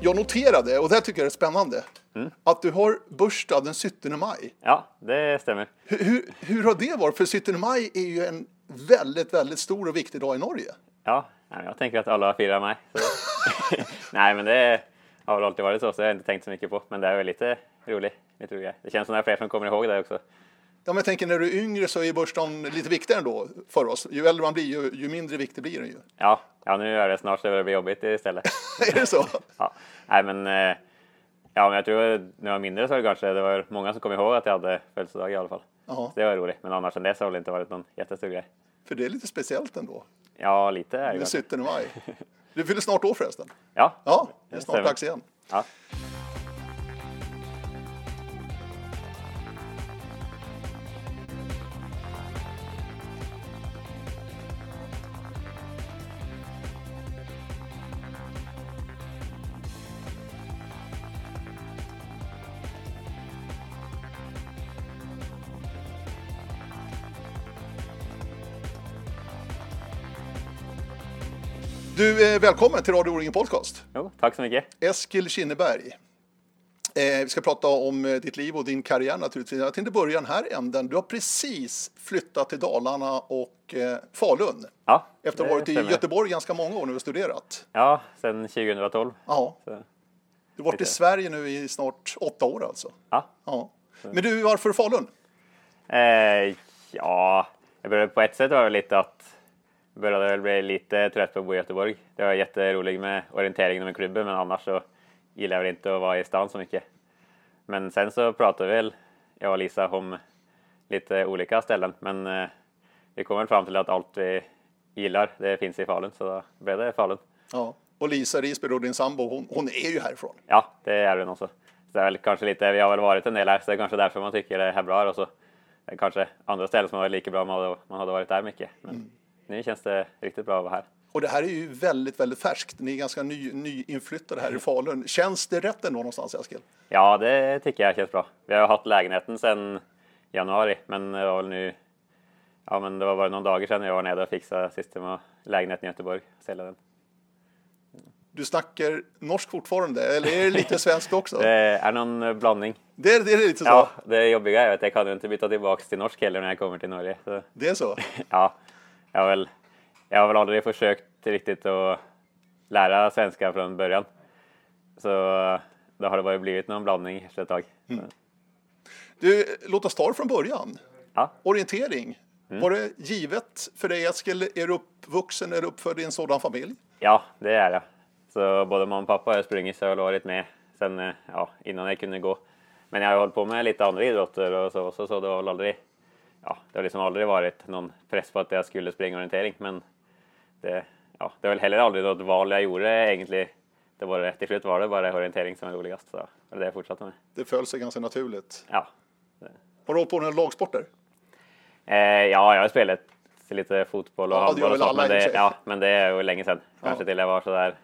Jag noterade, och det tycker jag är spännande, att du har bursdag den 17 maj. Ja, det stämmer. Hur, hur, hur har det varit? För 17 maj är ju en väldigt, väldigt stor och viktig dag i Norge. Ja, jag tänker att alla firar mig. Nej, men det har väl alltid varit så, så det har jag inte tänkt så mycket på. Men det är väl lite roligt. Lite roligt. Det känns som det är fler som kommer ihåg det också. Ja, men jag tänker när du är yngre så är bursdagen lite viktigare ändå för oss. Ju äldre man blir, ju, ju mindre viktig blir den ju. Ja, ja, nu är det snart så det blir jobbigt istället. är det så? Ja, nej men. eh, Ja, men jag tror när jag var mindre så var det kanske det var många som kom ihåg att jag hade födelsedag i alla fall. Så det var roligt. Men annars än dess har det inte varit någon jättestor grej. För det är lite speciellt ändå. Ja, lite är det Den kanske. 17 maj. Du fyller snart år förresten. Ja, Ja, det är snart dags igen. ja. Du, välkommen till Radio O-ringen Podcast. Jo, tack så mycket. Eskil Kinneberg. Eh, vi ska prata om eh, ditt liv och din karriär naturligtvis. Jag tänkte börja den här änden. Du har precis flyttat till Dalarna och eh, Falun. Ja, Efter att ha varit i. Göteborg ganska många år nu och studerat. Ja, sedan 2012. Ja, Så, du har varit i Sverige nu i snart åtta år alltså. ja. Ja. Men du, varför Falun? Eh, ja, jag började på ett sätt var det lite att började väl bli lite trött på att bo i Göteborg. Det var jätteroligt med orienteringen med klubben, men annars så gillar jag väl inte att vara i stan så mycket. Men sen så pratade väl jag och Lisa om lite olika ställen, men eh, vi kom väl fram till att allt vi gillar, det finns i Falun, så då blev det Falun. Ja. Och Lisa Risberg, din sambo, hon, hon är ju härifrån. Ja, det är det nog så. Det är väl kanske lite, vi har väl varit en del här, så det är kanske därför man tycker det är bra här och så. Är kanske andra ställen som varit lika bra om man hade, varit där mycket. Men nu känns det riktigt bra att vara här. Och det här är ju väldigt, väldigt färskt. Ni är ganska ny, nyinflyttade här i Falun. Känns det rätt ändå någonstans, Eskil? Ja, det tycker jag känns bra. Vi har haft lägenheten sedan januari, men det var väl nu, ja men det var bara någon dagar sedan jag var nere och fixade sista med lägenheten i Göteborg. Sälja den. Du snackar norsk fortfarande, eller är det lite svenskt också? Det är någon blandning. Det är, det är lite så? Ja, det jobbiga är att jag kan ju inte byta tillbaka till norsk heller när jag kommer till Norge. Så. Det är så? Ja, jag har väl, jag har väl aldrig försökt riktigt att lära svenska från början. Så då har det bara blivit någon blandning efter ett tag. Så, Du, låt oss ta det från början. Ja, Orientering. Var det givet för dig, Eskil? Är du uppvuxen, du uppfödd i en sådan familj? ja, det är jag. Så både mamma och pappa har sprungit så jag har varit med sen eh, ja, innan jag kunde gå. Men jag har hållit på med lite andra idrotter och så, så, så det har väl aldrig, ja, det har liksom aldrig varit någon press på att jag skulle springa orientering. Men det, ja, det var väl heller aldrig något val jag gjorde egentligen. Det var det, till slut var det bara orientering som var roligast. Så det var det jag fortsatte med. Det föll sig ganska naturligt. Ja, Har du hållit på med några lagsporter? Eh, ja, jag har spelat lite fotboll och Ja, handboll och sånt, men det, ja, men det är ju länge sedan. Kanske Ja. till jag var sådär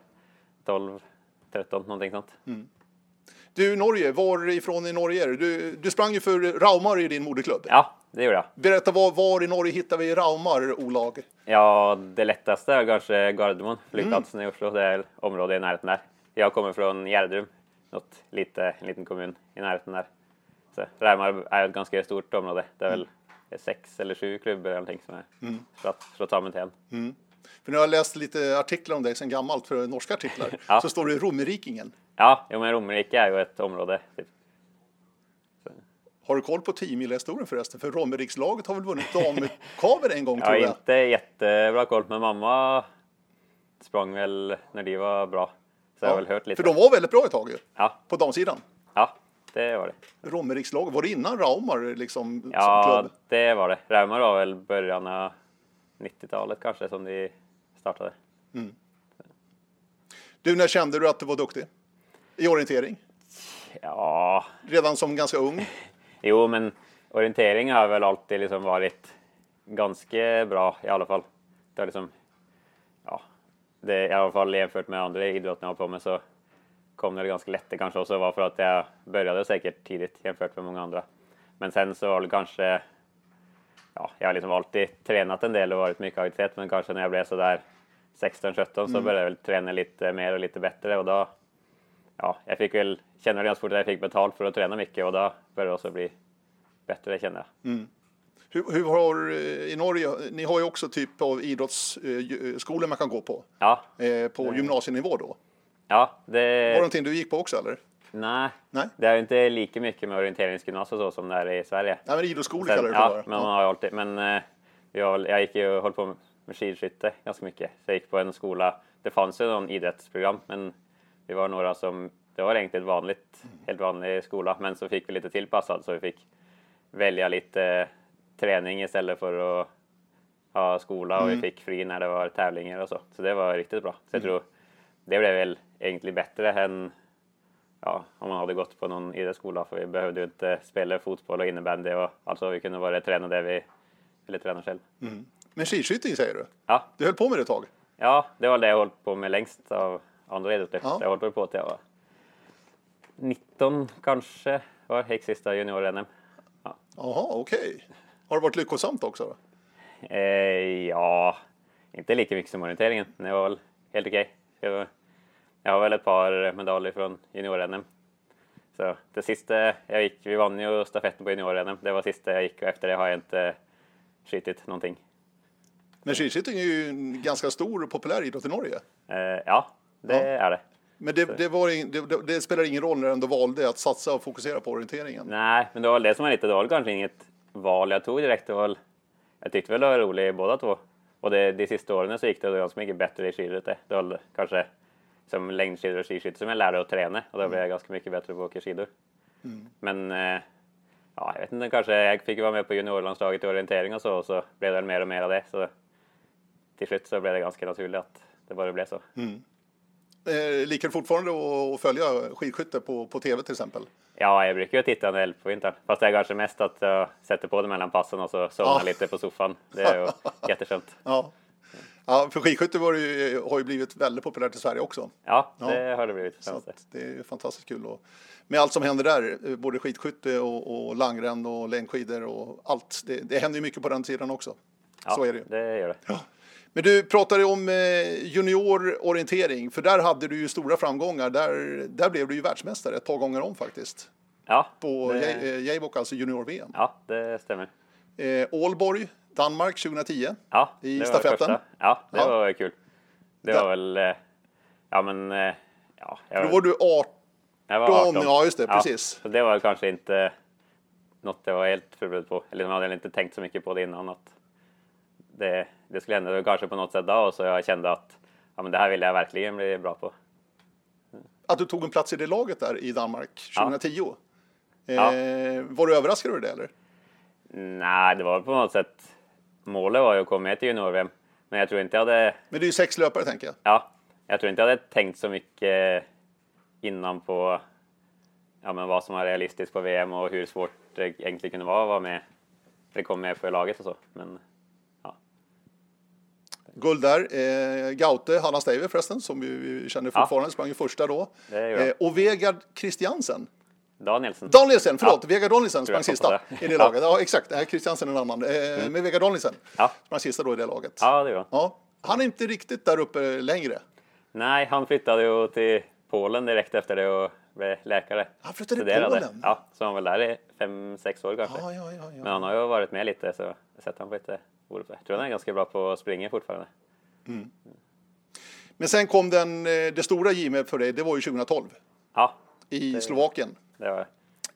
12, 13, någonting sånt. Mm. Du, Norge, varifrån i Norge är du? Du, du sprang ju för Raumar i din moderklubb. Ja, det gjorde jag. Berätta, var, var i Norge hittar vi Raumar, olag? Ja, det lättaste är kanske Gardermoen, Mm. flygplatsen i Oslo. Det är området i närheten där. Jag kommer från Gjerdrum, något lite, en liten kommun i närheten där. Så Raumar är ett ganska stort område. Det är väl Mm. sex eller sju klubbar eller någonting som är slått, slått samman till en. För nu har jag läst lite artiklar om dig sen gammalt, för norska artiklar. Ja. Så står det Romerikingen. Ja, jo, men Romerike är ju ett område. Typ. Har du koll på 10 historien förresten? För Romerikslaget har väl vunnit damkaver en gång, Jag tror jag. inte jättebra koll, men mamma sprang väl när de var bra. Så jag har väl hört lite. För de var väldigt bra ett tag ju, Ja, på damsidan. ja, det var det. Romerikslaget, var det innan Raumar liksom, som Ja, klubb? det var det. Raumar var väl början av 90-talet kanske som de startade. Du, när kände du att du var duktig? I orientering? Ja, Redan som ganska ung? jo, men orientering har väl alltid liksom varit ganska bra i alla fall. Det har liksom, ja, det, i alla fall jämfört med andra idrotter jag har på med så kom det ganska lätt. Det kanske också var för att jag började säkert tidigt jämfört med många andra. Men sen så var det kanske, ja, jag har liksom alltid tränat en del och varit mycket aktivitet, men kanske när jag blev så där 16-17 så började jag väl träna lite mer och lite bättre och då ja, jag fick väl känna ganska fort att jag fick betalt för att träna mycket och då började det också bli bättre kände jag. Mm. Hur, hur har eh, i Norge, ni har ju också typ av idrottsskolor man kan gå på. Ja, Eh, på gymnasienivå då. ja Var det det, någonting du gick på också eller? nej, Nej? det är inte lika mycket med orienteringsgymnasium så som det är i Sverige. Nej men idrottsskolor kallar det ja, för. men man har alltid, men eh, jag, jag gick ju och höll på med skidskytte ganska mycket. Så jag gick på en skola, det fanns ju någon idrottsprogram, men vi var några som, det var egentligen ett vanligt, helt vanlig skola, men så fick vi lite tillpassad så vi fick välja lite träning istället för att ha skola och vi fick fri när det var tävlingar och så. Så det var riktigt bra. Så jag tror det blev väl egentligen bättre än ja, om man hade gått på någon idrottsskola för vi behövde ju inte spela fotboll och innebandy och alltså vi kunde bara träna det vi ville träna själv. Men skidskytting säger du? Ja, Du höll på med det ett tag? ja, det var det jag hållit på med längst av andra idrotter. Ja. Jag har hållit på till jag var 19 kanske, var gick sista junior-NM. Ja. Jaha, okej. Har det varit lyckosamt också? Då? Eh, ja, inte lika mycket som orienteringen. men Det var väl helt okej. Jag, jag har väl ett par medaljer från junior-NM. Så det sista jag gick, vi vann ju stafetten på junior-NM. Det var sista jag gick och efter det har jag inte skitit någonting. Men skidskytting är ju en ganska stor och populär idrott i Norge. Eh, ja, det Ja. är det. Men det, det, in, det, det, spelar ingen roll när du ändå valde att satsa och fokusera på orienteringen. Nej, men det var det som var lite dåligt kanske inget val jag tog direkt. Det var, jag tyckte väl det var roligt båda två. Och det, de sista åren så gick det ganska mycket bättre i skidskytte. Det var kanske som längdskidor och skidskytte som jag lärde att träna och då blev jag ganska mycket bättre på att åka skidor. Men eh, ja, jag vet inte, kanske jag fick vara med på juniorlandslaget i orientering och så och så blev det mer och mer av det. Så till slut så blev det ganska naturligt att det bara blev så. Eh, liker du fortfarande att, följa skidskytte på, på tv till exempel? Ja, jag brukar ju titta en del på vintern. Fast det är kanske mest att jag sätter på det mellan passen och så somnar Ja. lite på soffan. Det är ju jätteskönt. Ja. Ja, för skidskytte var ju, har ju blivit väldigt populärt i Sverige också. Ja, Ja. det har det blivit. Så det. är fantastiskt kul. Och med allt som händer där, eh, både skidskytte och, och langrenn och längdskidor och allt. Det, det händer ju mycket på den sidan också. Ja, Så är det ju. Det gör det. Men du pratade om eh, juniororientering, för där hade du ju stora framgångar. Där, där blev du ju världsmästare ett par gånger om faktiskt. Ja, På det, det... Jajbok, alltså junior-VM. ja, det stämmer. Eh, Ålborg, Danmark 2010. Ja, I det stafetten? första. Ja, det Ja. var kul. Det var väl, eh, ja men, eh, ja. Jag, Då var du 18. jag var 18. ja, just det, precis. Så det var kanske inte något jag var helt förberedd på. Eller jag hade inte tänkt så mycket på det innan. Att det, det skulle hända kanske på något sätt då och så jag kände att ja, men det här vill jag verkligen bli bra på. Att du tog en plats i det laget där i Danmark 2010. Eh, Ja. Var du överraskad över det eller? Nej, det var på något sätt målet var ju att komma med till junior-VM. Men jag tror inte jag hade, Men det är ju sex löpare tänker jag. ja, jag tror inte jag hade tänkt så mycket innan på ja, men vad som var realistiskt på VM och hur svårt det egentligen kunde vara att vara med. Eller komma med för laget och så. Men Guld där. Eh, Gaute Hallandsdeive förresten, som vi, vi känner fortfarande, sprang ju första då. Eh, och Vegard Christiansen. Danielsen. Danielsen, förlåt, Vegard Danielsen sprang sista i det Ja. laget. Ja, exakt. Det här Christiansen är en annan. Eh, Men Vegard Danielsen Ja. sprang sista då i det laget. Ja, det han. Ja. Han är inte riktigt där uppe längre. Nej, han flyttade ju till Polen direkt efter det och blev läkare. Han flyttade till. Polen? Ja, så han var där i fem, sex år kanske. Ja, ja, ja, Men ja. han har ju varit med lite så jag har sett han på lite Jag tror han är ganska bra på att springa fortfarande. Men sen kom den, eh, det stora JMF för dig, det var ju 2012 Ja, i Slovakien. det var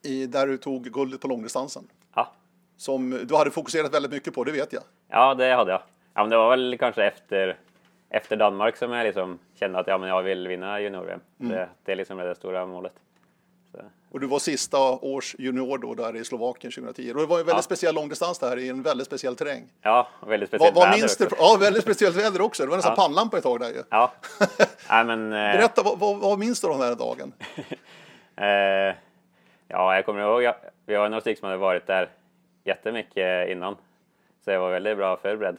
I, där du tog guldet på långdistansen. Ja, Som du hade fokuserat väldigt mycket på, det vet jag. ja det hade jag. Ja, men det var väl kanske efter, efter Danmark som jag liksom kände att ja, men jag vill vinna junior-VM. Mm. Det, det är liksom det stora målet. Och du var sista års junior då där i Slovakien 2010. Och det var en väldigt Ja. speciell långdistans det här i en väldigt speciell terräng. ja, väldigt Vad, speciellt vad väder minns du? också. Ja, väldigt speciellt väder också. Det var nästan Ja. pannlampa ett tag där ju. Ja, Nej, men... eh, Berätta, vad, vad, vad minns du av den här dagen? Eh, ja, jag kommer ihåg, jag, vi har några stycken som hade varit där jättemycket innan. Så jag var väldigt bra förberedd.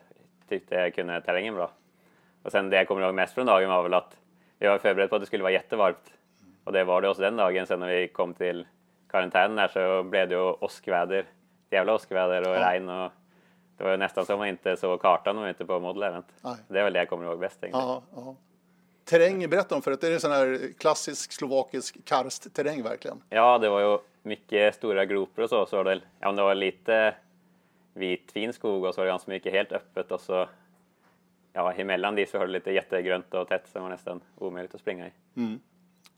Tyckte jag kunde terrängen bra. Och sen det jag kommer ihåg mest från dagen var väl att vi var förberedda på att det skulle vara jättevarmt. Och det var det också den dagen. Sen när vi kom till karantänen där så blev det ju åskväder. Jävla åskväder och Ja. regn och det var ju nästan som man inte såg kartan om man inte på Model Event. Nej. Det är väl det jag kommer ihåg bäst egentligen. Ja, ja. Terräng, berätta om för det. Det är en sån här klassisk slovakisk karstterräng verkligen. Ja, det var ju mycket stora gropar och så. så var det, ja, det var lite vit fin skog och så var det ganska mycket helt öppet och så ja, emellan dit så var det lite jättegrönt och tätt så det var nästan omöjligt att springa i. Mm.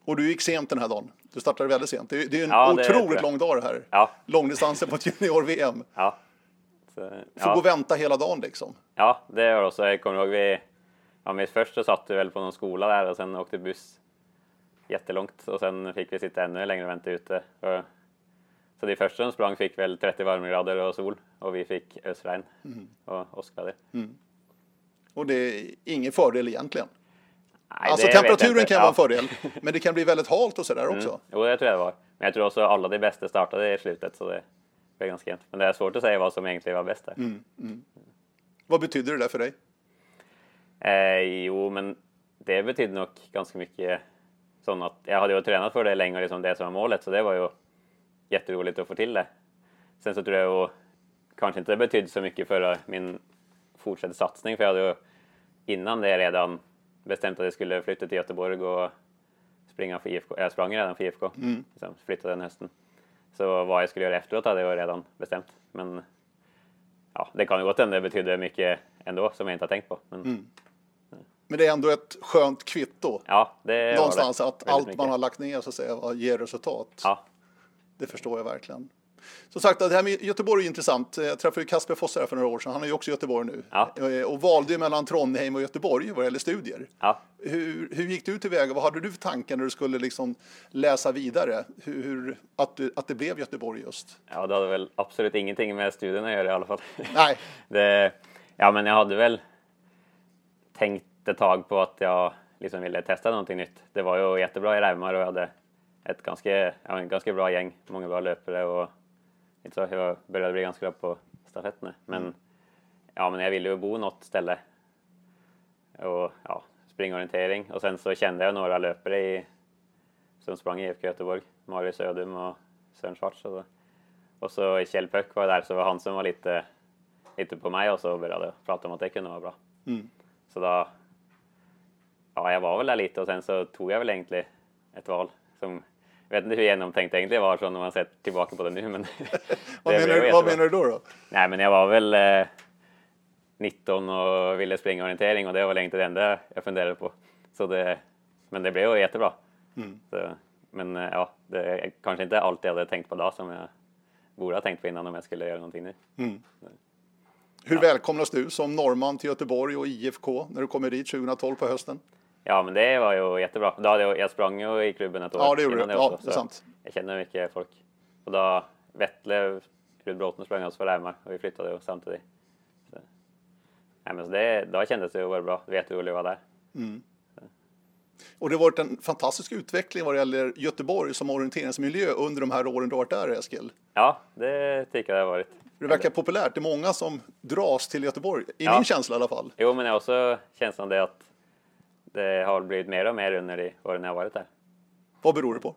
Och du gick sent den här dagen. Du startade väldigt sent. Det är, det är en Ja, det otroligt lång dag det här. Ja. Långdistansen på ett junior-VM. Ja. Så, Får ja. gå och vänta hela dagen liksom. Ja, det var också. Jag kommer ihåg vi, ja, men först så satt vi väl på någon skola där och sen åkte buss jättelångt och sen fick vi sitta ännu längre och vänta ute. Så de första som sprang fick väl 30 varmgrader och sol och vi fick ösregn och åskväder. Och det är ingen fördel egentligen. Nej, alltså temperaturen kan vara en fördel, men det kan bli väldigt halt och sådär också. Jo, det tror jag det var. Men jag tror också alla de bästa startade i slutet så det blev ganska jämnt. Men det är svårt att säga vad som egentligen var bäst där. Vad betyder det där för dig? Eh, jo, men det betydde nog ganska mycket. Sån att jag hade ju tränat för det länge liksom det som var målet, så det var ju jätteroligt att få till det. Sen så tror jag ju kanske inte det betydde så mycket för min fortsatta satsning, för jag hade ju innan det redan bestämt att jag skulle flytta till Göteborg och springa för IFK. Jag sprang redan för IFK, liksom, flyttade den hösten. Så vad jag skulle göra efteråt hade jag redan bestämt. Men ja, det kan ju gott hända det betydde mycket ändå som jag inte har tänkt på. Men Men det är ändå ett skönt kvitto. ja, det Någonstans det. att Väldigt allt mycket. man har lagt ner så att säga ger resultat. Ja, Det förstår jag verkligen. Som sagt, det här med Göteborg är intressant. Jag träffade Kasper Fosse här för några år sedan. Han är ju också i Göteborg nu. Ja. Eh, Och valde mellan Trondheim och Göteborg vad gäller studier. ja. Hur, hur gick du tillväga? Vad hade du för tankar när du skulle liksom läsa vidare? Hur, hur, att, du, att det blev Göteborg just? ja, det hade väl absolut ingenting med studierna att göra i alla fall. Nej, Det, ja, men jag hade väl tänkt ett tag på att jag liksom ville testa någonting nytt. Det var ju jättebra i Rävmar och jag hade ett ganska, ja, en ganska bra gäng, många bra löpare och så. Jag började bli ganska bra på stafetterna. Men, ja, men jag ville ju bo något ställe och ja, springorientering. Och sen så kände jag några löpare i, som sprang i IFK Göteborg, Marius Ödum och Sören Schwarz. Och, och så Kjell Pöck var där, så var han som var lite, lite på mig och så började jag prata om att det kunde vara bra. Mm. Så då, ja, jag var väl där lite och sen så tog jag väl egentligen ett val som jag vet inte hur genomtänkt det egentligen var så när man ser tillbaka på det nu. Men vad, menar, du- vad menar du då? då? Nej, men jag var väl eh, 19 och ville springa orientering och det var väl inte det enda jag funderade på. Så det, men det blev ju jättebra. Så, men eh, ja, det kanske inte allt jag hade tänkt på då som jag borde ha tänkt på innan om jag skulle göra någonting nu. Hur välkomnas du som norrman till Göteborg och IFK när du kommer dit 2012 på hösten? Ja, men det var ju jättebra. Då hade jag, jag sprang ju i klubben ett år Ja, det gjorde innan du. det Ja, också, det är sant. Jag kände mycket folk. Och då Vettle, Rud Bråten sprang också för Rämar och vi flyttade ju samtidigt. Så. Nej, men så det, då kändes det ju vara bra. Det var jätteroligt att vara där. Och det har varit en fantastisk utveckling vad det gäller Göteborg som orienteringsmiljö under de här åren du har varit där, Eskil. Ja, det tycker jag det har varit. Det verkar populärt. Det är många som dras till Göteborg, i Ja. min känsla i alla fall. Jo, men jag har också känslan det att det har blivit mer och mer under de åren jag har varit där. Vad beror det på?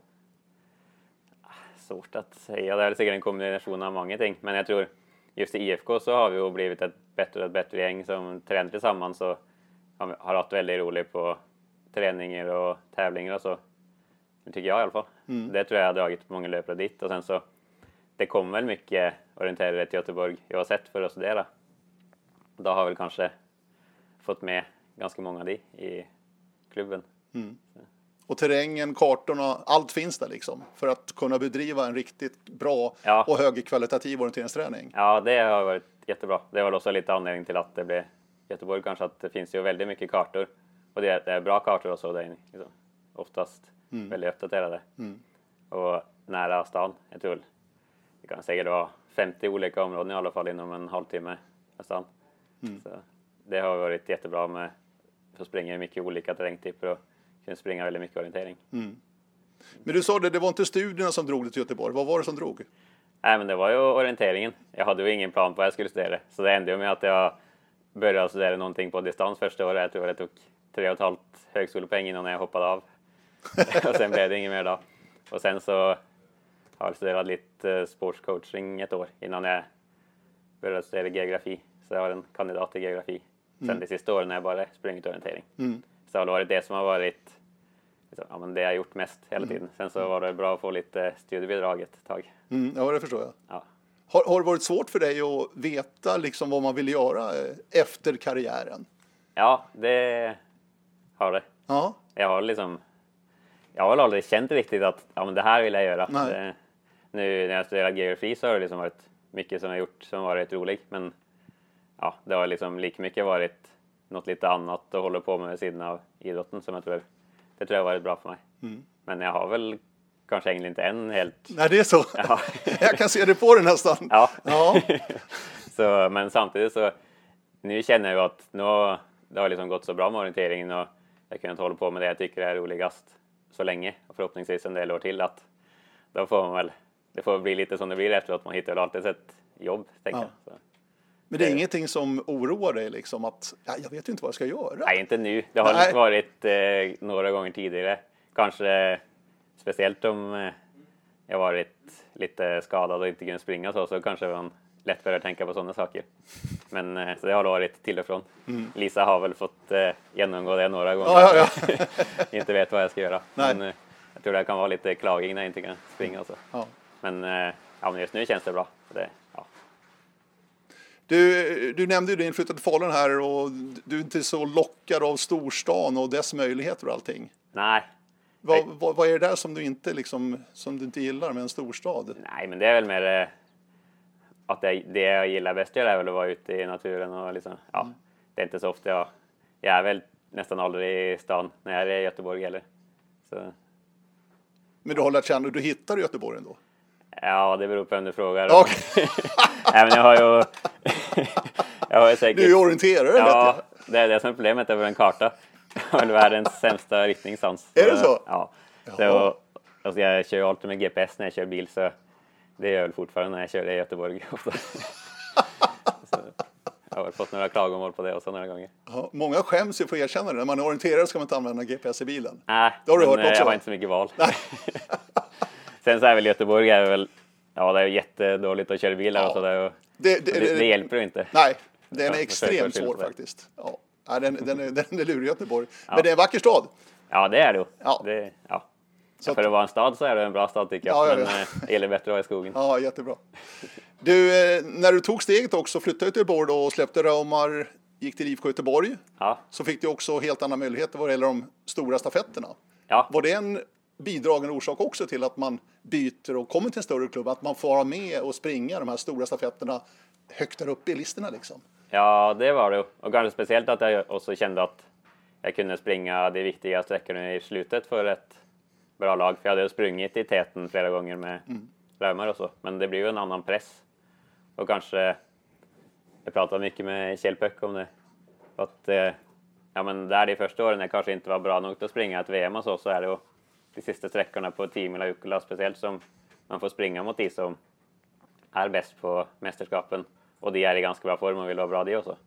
Svårt att säga. Det är säkert en kombination av många ting. Men jag tror just i IFK så har vi ju blivit ett bättre och ett bättre gäng som tränar tillsammans och har haft väldigt roligt på träningar och tävlingar och så. Det tycker jag i alla fall. Det tror jag har dragit många löpare dit och sen så det kommer väl mycket orienterare till Göteborg oavsett för att studera. Då har väl kanske fått med ganska många av de i klubben. Och terrängen, kartorna, allt finns där liksom för att kunna bedriva en riktigt bra Ja. och högkvalitativ orienteringsträning. Ja, det har varit jättebra. Det var också lite anledning till att det blev Göteborg kanske, att det finns ju väldigt mycket kartor. Och det är, det är bra kartor och så, det är liksom, oftast väldigt uppdaterade. Och nära stan. Jag tror det kan säkert vara 50 olika områden i alla fall inom en halvtimme stan. Så det har varit jättebra med att springa mycket olika terrängtyper och kunna springa väldigt mycket orientering. Men du sa det, det var inte studierna som drog dig till Göteborg. Vad var det som drog? Nej, men det var ju orienteringen. Jag hade ju ingen plan på vad jag skulle studera. Så det ändrade ju med att jag började studera någonting på distans första året. Jag tror det tog tre och ett halvt högskolepoäng innan jag hoppade av. och sen blev det inget mer då. Och sen så har jag studerat lite eh, sportscoaching ett år innan jag började studera geografi. Så jag har en kandidat i geografi. Sen de sista åren har jag bara sprungit orientering. Mm. Så det har varit det som har varit ja, men det jag gjort mest hela tiden. Sen så var det bra att få lite studiebidrag ett tag. Mm, ja, det förstår jag. Ja. Har, har det varit svårt för dig att veta liksom vad man vill göra eh, efter karriären? ja, det har det. Ja, Jag har liksom, jag har väl aldrig känt riktigt att ja, men det här vill jag göra. Det, nu när jag studerat geografi så har det liksom varit mycket som jag gjort som varit roligt. Men ja, det har liksom lika mycket varit något lite annat att hålla på med vid sidan av idrotten som jag tror, det tror jag har varit bra för mig. Mm. Men jag har väl kanske egentligen inte än helt, nej, det är så. ja, jag kan se det på dig nästan. ja. Ja, så, men samtidigt så nu känner jag ju att nu har det har liksom gått så bra med orienteringen och jag kan inte hålla på med det jag tycker är roligast så länge och förhoppningsvis en del år till att då får man väl, det får bli lite som det blir efteråt. Man hittar väl alltid ett jobb, tänker Ja. jag. Så. Men det är Eh. ingenting som oroar dig liksom att ja, jag vet ju inte vad jag ska göra. Nej, inte nu. Det har Nej. varit eh, några gånger tidigare. Kanske speciellt om eh, jag varit lite skadad och inte kunnat springa så, så kanske man lätt börjar tänka på sådana saker. Men eh, så det har varit till och från. Lisa har väl fått eh, genomgå det några gånger. Mm. Ja, ja, inte vet vad jag ska göra. Nej. Men eh, jag tror det kan vara lite klaging när jag inte kan springa så. Ja. Men, eh, ja, men just nu känns det bra. Det, ja. Du, du nämnde ju din flytta till Falun här och du är inte så lockad av storstan och dess möjligheter och allting. Nej, Vad, vad, vad är det där som du inte liksom, som du inte gillar med en storstad? Nej, men det är väl mer eh, att det, det jag gillar bäst är väl att vara ute i naturen och liksom, ja, det är inte så ofta jag, jag är väl nästan aldrig i stan när jag är i Göteborg heller. Så, Men du har lärt känna, du hittar Göteborg ändå? Ja, det beror på vem du frågar. Ja, Nej, men jag har ju, jag har ju säkert, Du orienterare vet ja, det är det som är problemet över en karta. Jag har världens sämsta riktningssans. Är det så? Ja. Så, alltså jag kör ju alltid med GPS när jag kör bil så det gör jag väl fortfarande när jag kör i Göteborg så, jag har fått några klagomål på det också några gånger. Ja, många skäms ju för att erkänna det. När man är orienterare ska man inte använda GPS i bilen. Nej, Det har du hört eh, också, Jag va? har inte så mycket val. Sen så är väl Göteborg är väl, ja det är jättedåligt att köra bil där Ja. och så där, och, Det, det, det, det hjälper ju inte. Nej, den är extremt svår faktiskt. Ja. Ja, den, den, är, den är lurig Göteborg. Men det är en vacker stad. Ja, det är det. Ja. Det, ja. Så För att- vara en stad så är det en bra stad tycker jag. Ja, ja, Men ja. eh, det gäller bättre att vara i skogen. Ja, jättebra. Du, eh, när du tog steget också, flyttade till Göteborg och släppte Raumar, gick till IFK Göteborg, Ja, så fick du också helt andra möjligheter vad det gäller de stora stafetterna. ja. Var det en bidragande orsak också till att man byter och kommer till en större klubb, att man får vara med och springa de här stora stafetterna högt där uppe i listorna liksom? ja, det var det. Och kanske speciellt att jag också kände att jag kunde springa de viktiga sträckorna i slutet för ett bra lag. För jag hade ju sprungit i täten flera gånger med Mm. Raumar och så. Men det blir ju en annan press. Och kanske, jag pratade mycket med Kjell Pöck om det. Att eh, ja, men där de första åren jag kanske inte var bra nog att springa ett VM och så, så är det ju de sista sträckorna på 10 mila Ukkola speciellt som man får springa mot de som är bäst på mästerskapen och de är i ganska bra form och vill vara bra de också.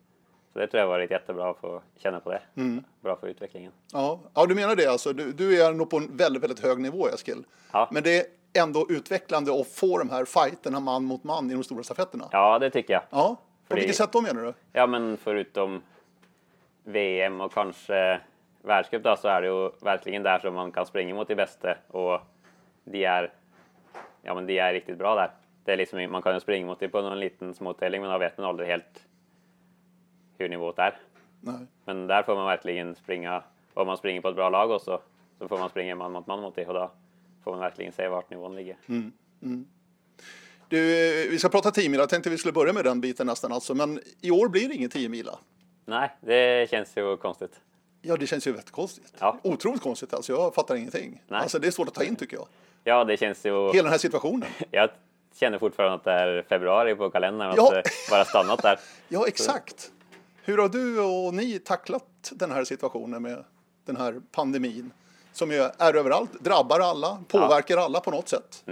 Så det tror jag har varit jättebra att få känna på det. Mm. Bra för utvecklingen. Ja, ja du menar det alltså. Du, du är nog på en väldigt, väldigt hög nivå Eskil. Ja. Men det är ändå utvecklande att få de här fighterna man mot man i de stora stafetterna. Ja, det tycker jag. Ja, på Fordi- vilket sätt då menar du? Ja, men förutom VM och kanske världscup då, så är det ju verkligen där som man kan springa mot de bästa och de är, ja, men de är riktigt bra där. Det är liksom, man kan ju springa mot dem på någon liten småtävling men då vet man aldrig helt hur nivået är. Nej. Men där får man verkligen springa, om man springer på ett bra lag också, så får man springa man mot man mot det och då får man verkligen se vart nivån ligger. Du, eh, vi ska prata 10 mila. Jag tänkte vi skulle börja med den biten nästan alltså. Men i år blir det ingen 10 mila. Nej, det känns ju konstigt. Ja, det känns ju jättekonstigt. Ja. Otroligt konstigt alltså. Jag fattar ingenting. Nej. Alltså, det är svårt att ta in tycker jag. Ja, det känns ju... Hela den här situationen. Jag känner fortfarande att det är februari på kalendern, Ja. att det bara stannat där. Ja, exakt. Hur har du och ni tacklat den här situationen med den här pandemin? Som ju är överallt, drabbar alla, påverkar alla på något sätt.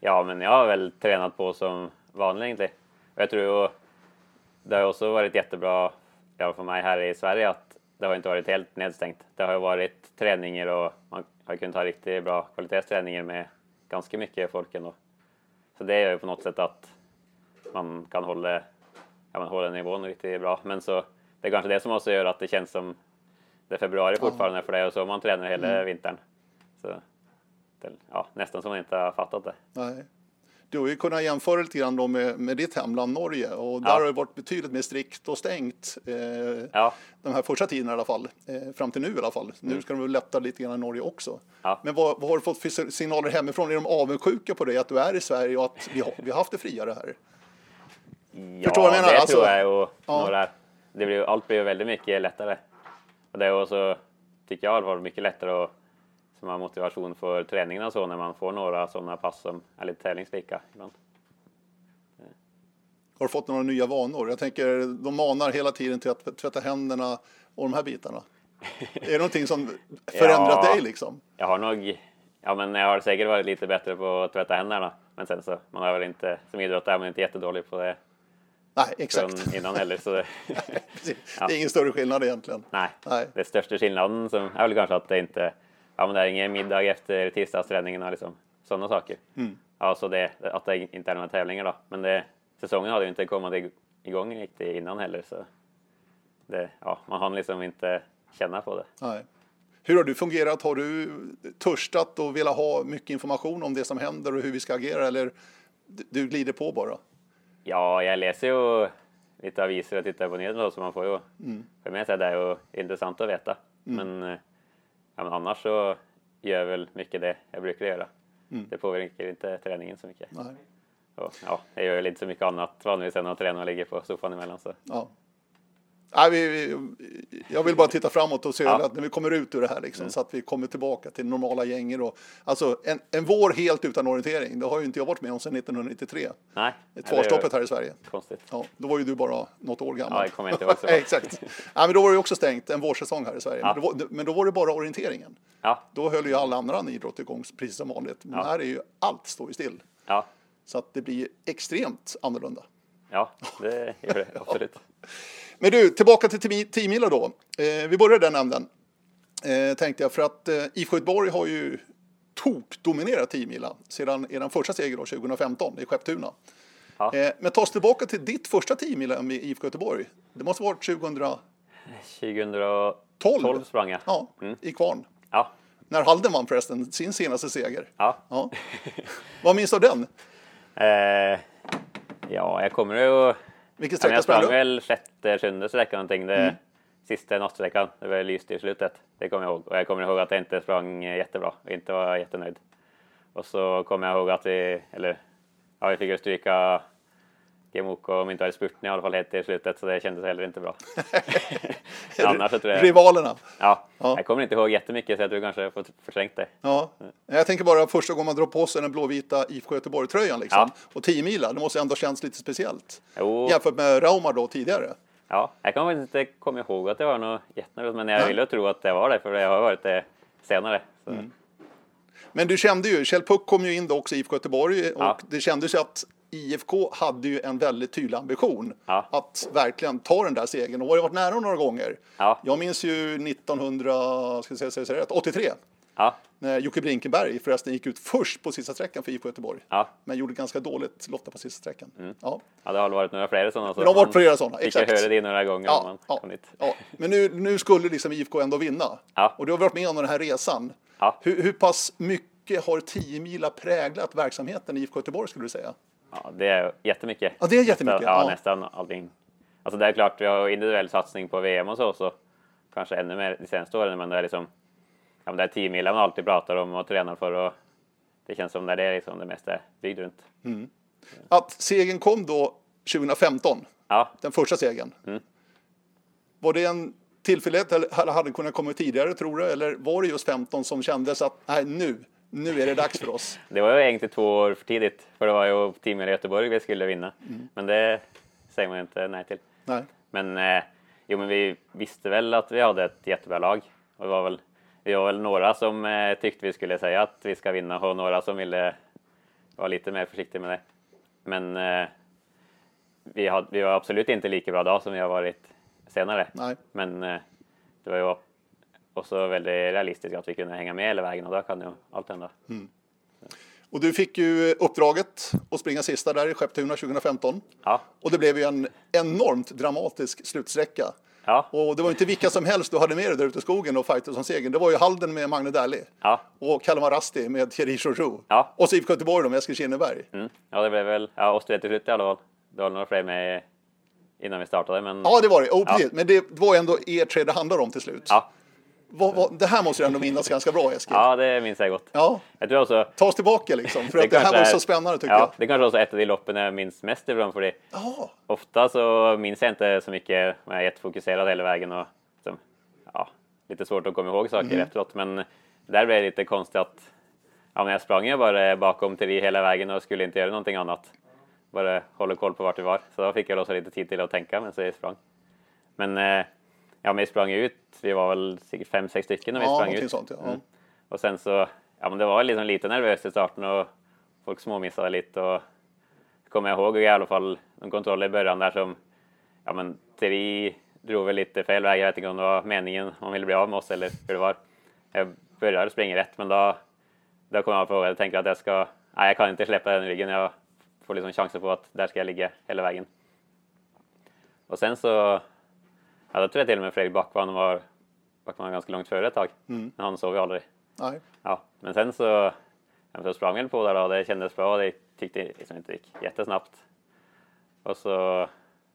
Ja, men jag har väl tränat på som vanligt egentligen. Och jag tror det har också varit jättebra ja, för mig här i Sverige att det har inte varit helt nedstängt. Det har ju varit träningar och man har kunnat ha riktigt bra kvalitetsträningar med ganska mycket folk ändå. Så det är ju på något sätt att man kan hålla, ja, man håller nivån riktigt bra. Men så det är kanske det som också gör att det känns som det är februari fortfarande, för det ju så man tränar hela Mm. vintern. Så ja, nästan som man inte har fattat det. Nej. Du har ju kunnat jämföra lite grann med, med ditt hemland Norge och där Ja. har det varit betydligt mer strikt och stängt. Eh, Ja, de här första tiden i alla fall, eh, fram till nu i alla fall. Nu ska de väl lätta lite grann i Norge också. Mm. Ja. Men vad, vad har du fått för signaler hemifrån? Är de avundsjuka på dig att du är i Sverige och att vi har, vi har haft det friare här? ja Förstår vad jag menar? det Alltså- tror jag Ja. några, det blir, allt blir ju väldigt mycket lättare. Och det är också, tycker jag, fall mycket lättare att som har motivation för träningen och så när man får några sådana pass som är lite tävlingslika ibland. Har du fått några nya vanor? Jag tänker, de manar hela tiden till att tvätta händerna och de här bitarna. Är det någonting som förändrat Ja. dig liksom? Jag har nog, ja men jag har säkert varit lite bättre på att tvätta händerna. Men sen så, man har väl inte, som idrottare är man inte jättedålig på det Nej, exakt. från innan heller. Så det, Precis. Ja. Det är ingen större skillnad egentligen. nej, Nej. det största skillnaden som är väl kanske att det inte, ja men det är ingen middag efter tisdagsträningen och liksom sådana saker. Mm. Ja, så det, att det inte är några tävlingar då. Men det, säsongen hade ju inte kommit igång riktigt innan heller så det, ja, man hann liksom inte känna på det. Nej. Hur har du fungerat? Har du törstat och velat ha mycket information om det som händer och hur vi ska agera eller du- glider på bara? Ja, jag läser ju lite aviser och tittar på nyheterna så man får ju för mig är det ju intressant att veta. Men, eh, ja, men annars så gör jag väl mycket det jag brukar göra. Det påverkar inte träningen så mycket. Nej. Och, ja, jag gör väl inte så mycket annat vanligtvis än att träna och ligga på soffan emellan. Så. Ja. Nej, vi, vi, jag vill bara titta framåt och se Ja. att när vi kommer ut ur det här liksom, så att vi kommer tillbaka till normala gänger. Och, alltså en, en vår helt utan orientering, det har ju inte jag varit med om sedan 1993. Nej, Tvårstoppet här i Sverige. Konstigt. Ja, då var ju du bara något år gammal. Ja, det kommer jag inte ihåg så. Exakt. Ja, men då var det också stängt en vårsäsong här i Sverige. Ja. Men, då var, men då var det bara orienteringen. Ja, Då höll ju alla andra idrott igång precis som vanligt. Men Ja. här är ju allt står ju still. ja, Så att det blir extremt annorlunda. ja, det gör det absolut. Men du, tillbaka till Team- Teamila då. Eh, vi börjar den änden. Eh, tänkte jag, för att eh, IFK Göteborg har ju tok-dominerat Teamila sedan er första seger då, 2015 i Skepptuna. Ja. Eh, men ta oss tillbaka till ditt första Teamila med IFK Göteborg. Det måste ha varit 2012 2012 sprang jag. ja, i Kvarn. Ja, När Halden vann förresten sin senaste seger. ja. Ja. Vad minns du av den? Eh, ja, jag kommer ju... Vilken Ja, men sträcka jag sprang sprang du? väl sjätte, sjunde sträckan någonting. Det, Sista nattsträckan. Det var lyst i slutet. Det kommer jag ihåg. Och jag kommer ihåg att jag inte sprang jättebra och inte var jättenöjd. Och så kommer jag ihåg att vi, eller ja, vi fick ju stryka Gemoko om inte hade spurten i alla fall helt i slutet så det kändes heller inte bra. Annars så tror jag, Rivalerna. ja, Ja. jag kommer inte ihåg jättemycket så jag tror kanske jag fått förträngt det. Ja. Jag tänker bara första gången man drar på sig den blåvita IFK Göteborg-tröjan liksom. Ja. Och 10 mila, det måste ändå känts lite speciellt. Jo. Jämfört med Raumar då tidigare. Ja, jag kan faktiskt inte komma ihåg att det var något jättenervöst men jag Nej. vill ju tro att det var det för det har varit det senare. Mm. Men du kände ju, Kjell Puck kom ju in då också i IFK Göteborg och Ja. det kändes ju att IFK hade ju en väldigt tydlig ambition Ja. att verkligen ta den där segern och har ju varit nära några gånger. Ja. Jag minns ju 1900, ska jag säga, säga, säga rätt, 83 Ja, när Jocke Brinkenberg förresten gick ut först på sista sträckan för IFK Göteborg. Men gjorde ganska dåligt lotta på sista sträckan. Ja. Ja, det har varit några fler sådana. Så Det har varit flera sådana, Fick exakt. ju höra det några gånger Ja, man ja. Men nu, nu skulle liksom IFK ändå vinna. Ja. Och du har varit med om den här resan. Hur, hur pass mycket har 10 mila präglat verksamheten i IFK Göteborg skulle du säga? Ja, det är jättemycket. Ja, det är jättemycket, Nästan, ja, ja. nästan allting. Alltså det är klart, vi har individuell satsning på VM och så, så kanske ännu mer de senaste åren, men det är liksom ja, men det är 10 man alltid pratar om och tränar för och det känns som det är det liksom det mesta är byggd runt. Att segern kom då 2015, Ja, den första segern. Mm. Var det en tillfällighet eller hade den kunnat komma tidigare tror du? Eller var det just 15 som kändes att nej, nu, nu är det dags för oss? det var ju egentligen två år för tidigt, för det var ju 10 i Göteborg vi skulle vinna. Mm. Men det säger man ju inte nej till. Nej. Men, eh, jo, men vi visste väl att vi hade ett jättebra lag. Och det var väl, vi var väl några som eh, tyckte vi skulle säga att vi ska vinna och några som ville vara lite mer försiktiga med det. Men eh, vi, hade, vi var absolut inte lika bra då som vi har varit senare. Nej. Men eh, det var ju också väldigt realistiskt att vi kunde hänga med hela vägen och då kan ju allt hända. Och du fick ju uppdraget att springa sista där i Skepptuna 2015. Ja, Och det blev ju en enormt dramatisk slutsträcka. Ja. Och det var inte vilka som helst du hade med dig där ute i skogen och fightade som segern. Det var ju Halden med Magne Dählie. Ja. Och Kalmar Rasti med Thierry Chouchou. Ja. Och så IFK Göteborg med Eskil Kinneberg. Mm. Ja, det blev väl ja, oss tre till slut i alla fall. Det var några fler med innan vi startade, men Ja, det var det. Oh, Ja. Men det var ändå er tre det handlar om till slut. ja, Vad, vad, det här måste du ändå minnas ganska bra, Eskil. ja, det minns jag gott. Ja. Jag tror också Ta oss tillbaka liksom. För att det här var så spännande tycker ja, jag. Det kanske också är ett av de loppen jag minns mest ifrån, för det Ja. ofta så minns jag inte så mycket, jag är jättefokuserad hela vägen och liksom, ja, lite svårt att komma ihåg saker Mm. efteråt. Men där blev det lite konstigt att ja, men jag sprang ju bara bakom Thierry hela vägen och skulle inte göra någonting annat. Bara hålla koll på vart vi var. Så då fick jag också lite tid till att tänka medan jag sprang. Men eh, ja, men vi sprang ut. Vi var väl säkert fem, sex stycken när vi Ja, sprang ut. sånt, ja. Mm. Och sen så, ja men det var liksom lite nervöst i starten och folk småmissade lite och kommer jag ihåg i alla fall en kontroll i början där som, ja men Thierry drog väl lite fel väg. Jag vet inte om det var meningen om ville bli av med oss eller hur det var. Jag började springa rätt men då, då kom jag på att jag tänkte att jag ska, nej jag kan inte släppa den ryggen. Jag får liksom chansen på att där ska jag ligga hela vägen. Och sen så, ja då tror jag till och med Fredrik Backman var, Backman var ganska långt före ett tag. Men han sov ju aldrig. Nej. Ja, men sen så, så sprang jag på där och det kändes bra. Det tyckte liksom inte gick jättesnabbt. Och så,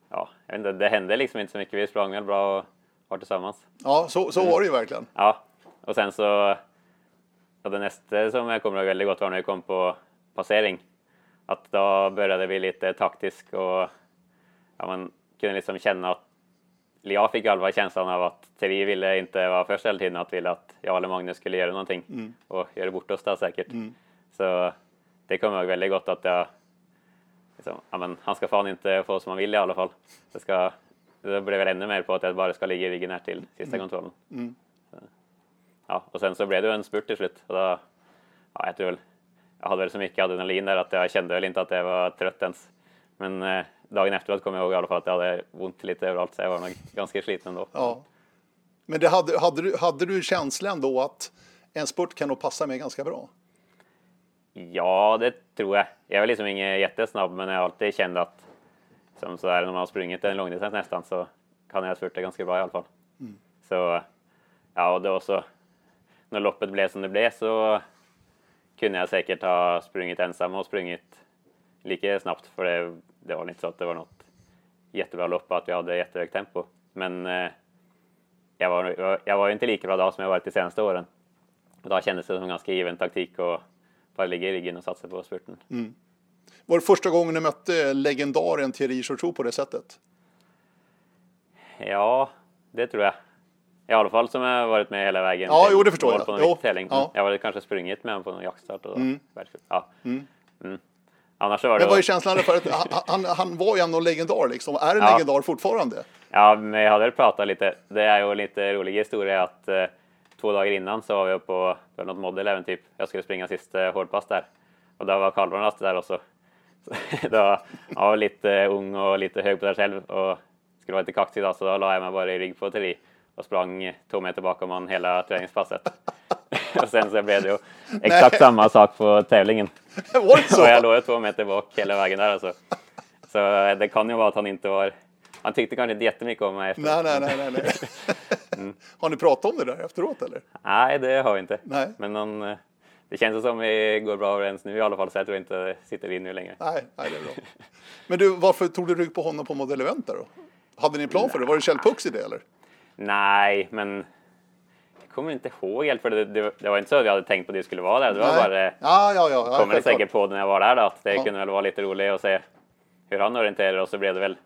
ja, jag vet inte, det hände liksom inte så mycket. Vi sprang väl bra och var tillsammans. Ja, så, så var det ju verkligen. Ja, och sen så, ja, det nästa som jag kommer ihåg väldigt gott var när vi kom på passering. Att då började vi lite taktisk och ja, man kunde liksom känna att jag fick i alla fall känslan av att Thierry ville inte vara först hela tiden, att ville att jag eller Magnus skulle göra någonting och göra bort oss där säkert. Så det kommer jag ihåg väldigt gott att jag, liksom, ja, men, han ska fan inte få som han vill i alla fall. Det, ska, det blev väl ännu mer på att jag bara ska ligga i ryggen här till sista kontrollen. Så, ja, och sen så blev det ju en spurt till slut. Och då, ja, jag tror väl, jag hade väl så mycket adrenalin där att jag kände väl inte att jag var trött ens. Men eh, dagen efteråt kommer jag ihåg i alla fall att jag hade ont lite överallt så jag var nog ganska sliten ändå. Ja. Men det hade, hade, du, hade du känslan då att en spurt kan nog passa mig ganska bra? Ja, det tror jag. Jag är liksom ingen jättesnabb, men jag har alltid känt att som så här, när man har sprungit en långdistans nästan så kan jag spurta ganska bra i alla fall. Så ja, och då så när loppet blev som det blev så kunde jag säkert ha sprungit ensam och sprungit lika snabbt för det, det var inte så att det var något jättebra lopp och att vi hade jättehögt tempo. Men eh, jag, var, jag, var inte lika bra då som jag varit de senaste åren. Och då kändes det som en ganska given taktik och bara ligga i ryggen och satsa på spurten. Var det första gången du mötte legendaren Thierry Chouchou på det sättet? Ja, det tror jag. I alla fall som jag varit med hela vägen. Ja, jo, det förstår jag. På någon Jo, ja. Jag har kanske sprungit med honom på någon jaktstart och världscup. Ja. Mm. Annars var det... Men vad är känslan för att han, han, han var ju ändå en legendar liksom. Är en Ja. legendar fortfarande? Ja, men jag hade pratat lite. Det är ju en lite rolig historia att eh, två dagar innan så var vi på något modell även typ. Jag skulle springa sista hårdpass där. Och där var Karlbron där också. Så, då, jag var lite ung och lite hög på det själv och skulle vara lite kaxig då, så då la jag mig bara i rygg på Thierry och sprang två meter bakom honom hela träningspasset. och sen så blev det ju exakt samma sak på tävlingen. Var det så? Och jag låg ju två meter bak hela vägen där alltså. Så eh, det kan ju vara att han inte var... Han tyckte kanske inte jättemycket om mig efteråt. Nej, nej, nej, nej. nej. Har ni pratat om det där efteråt eller? Nej, det har vi inte. Nej. Men han, eh, det känns som vi går bra överens nu i alla fall, så jag tror inte det sitter i nu längre. Nej, nej, det är bra. Men du, varför tog du rygg på honom på Model Event då? Hade ni en plan för det? Var det Kjell Pucks idé eller? Nej, men kommer inte ihåg helt, för det, det, det var inte så att jag hade tänkt på att det skulle vara där. Det var Nej. bara, Ja, ja, ja. kommer självklart. säkert på det när jag var där då, att det Ja. kunde väl vara lite roligt att se hur han orienterar och så blev det väl,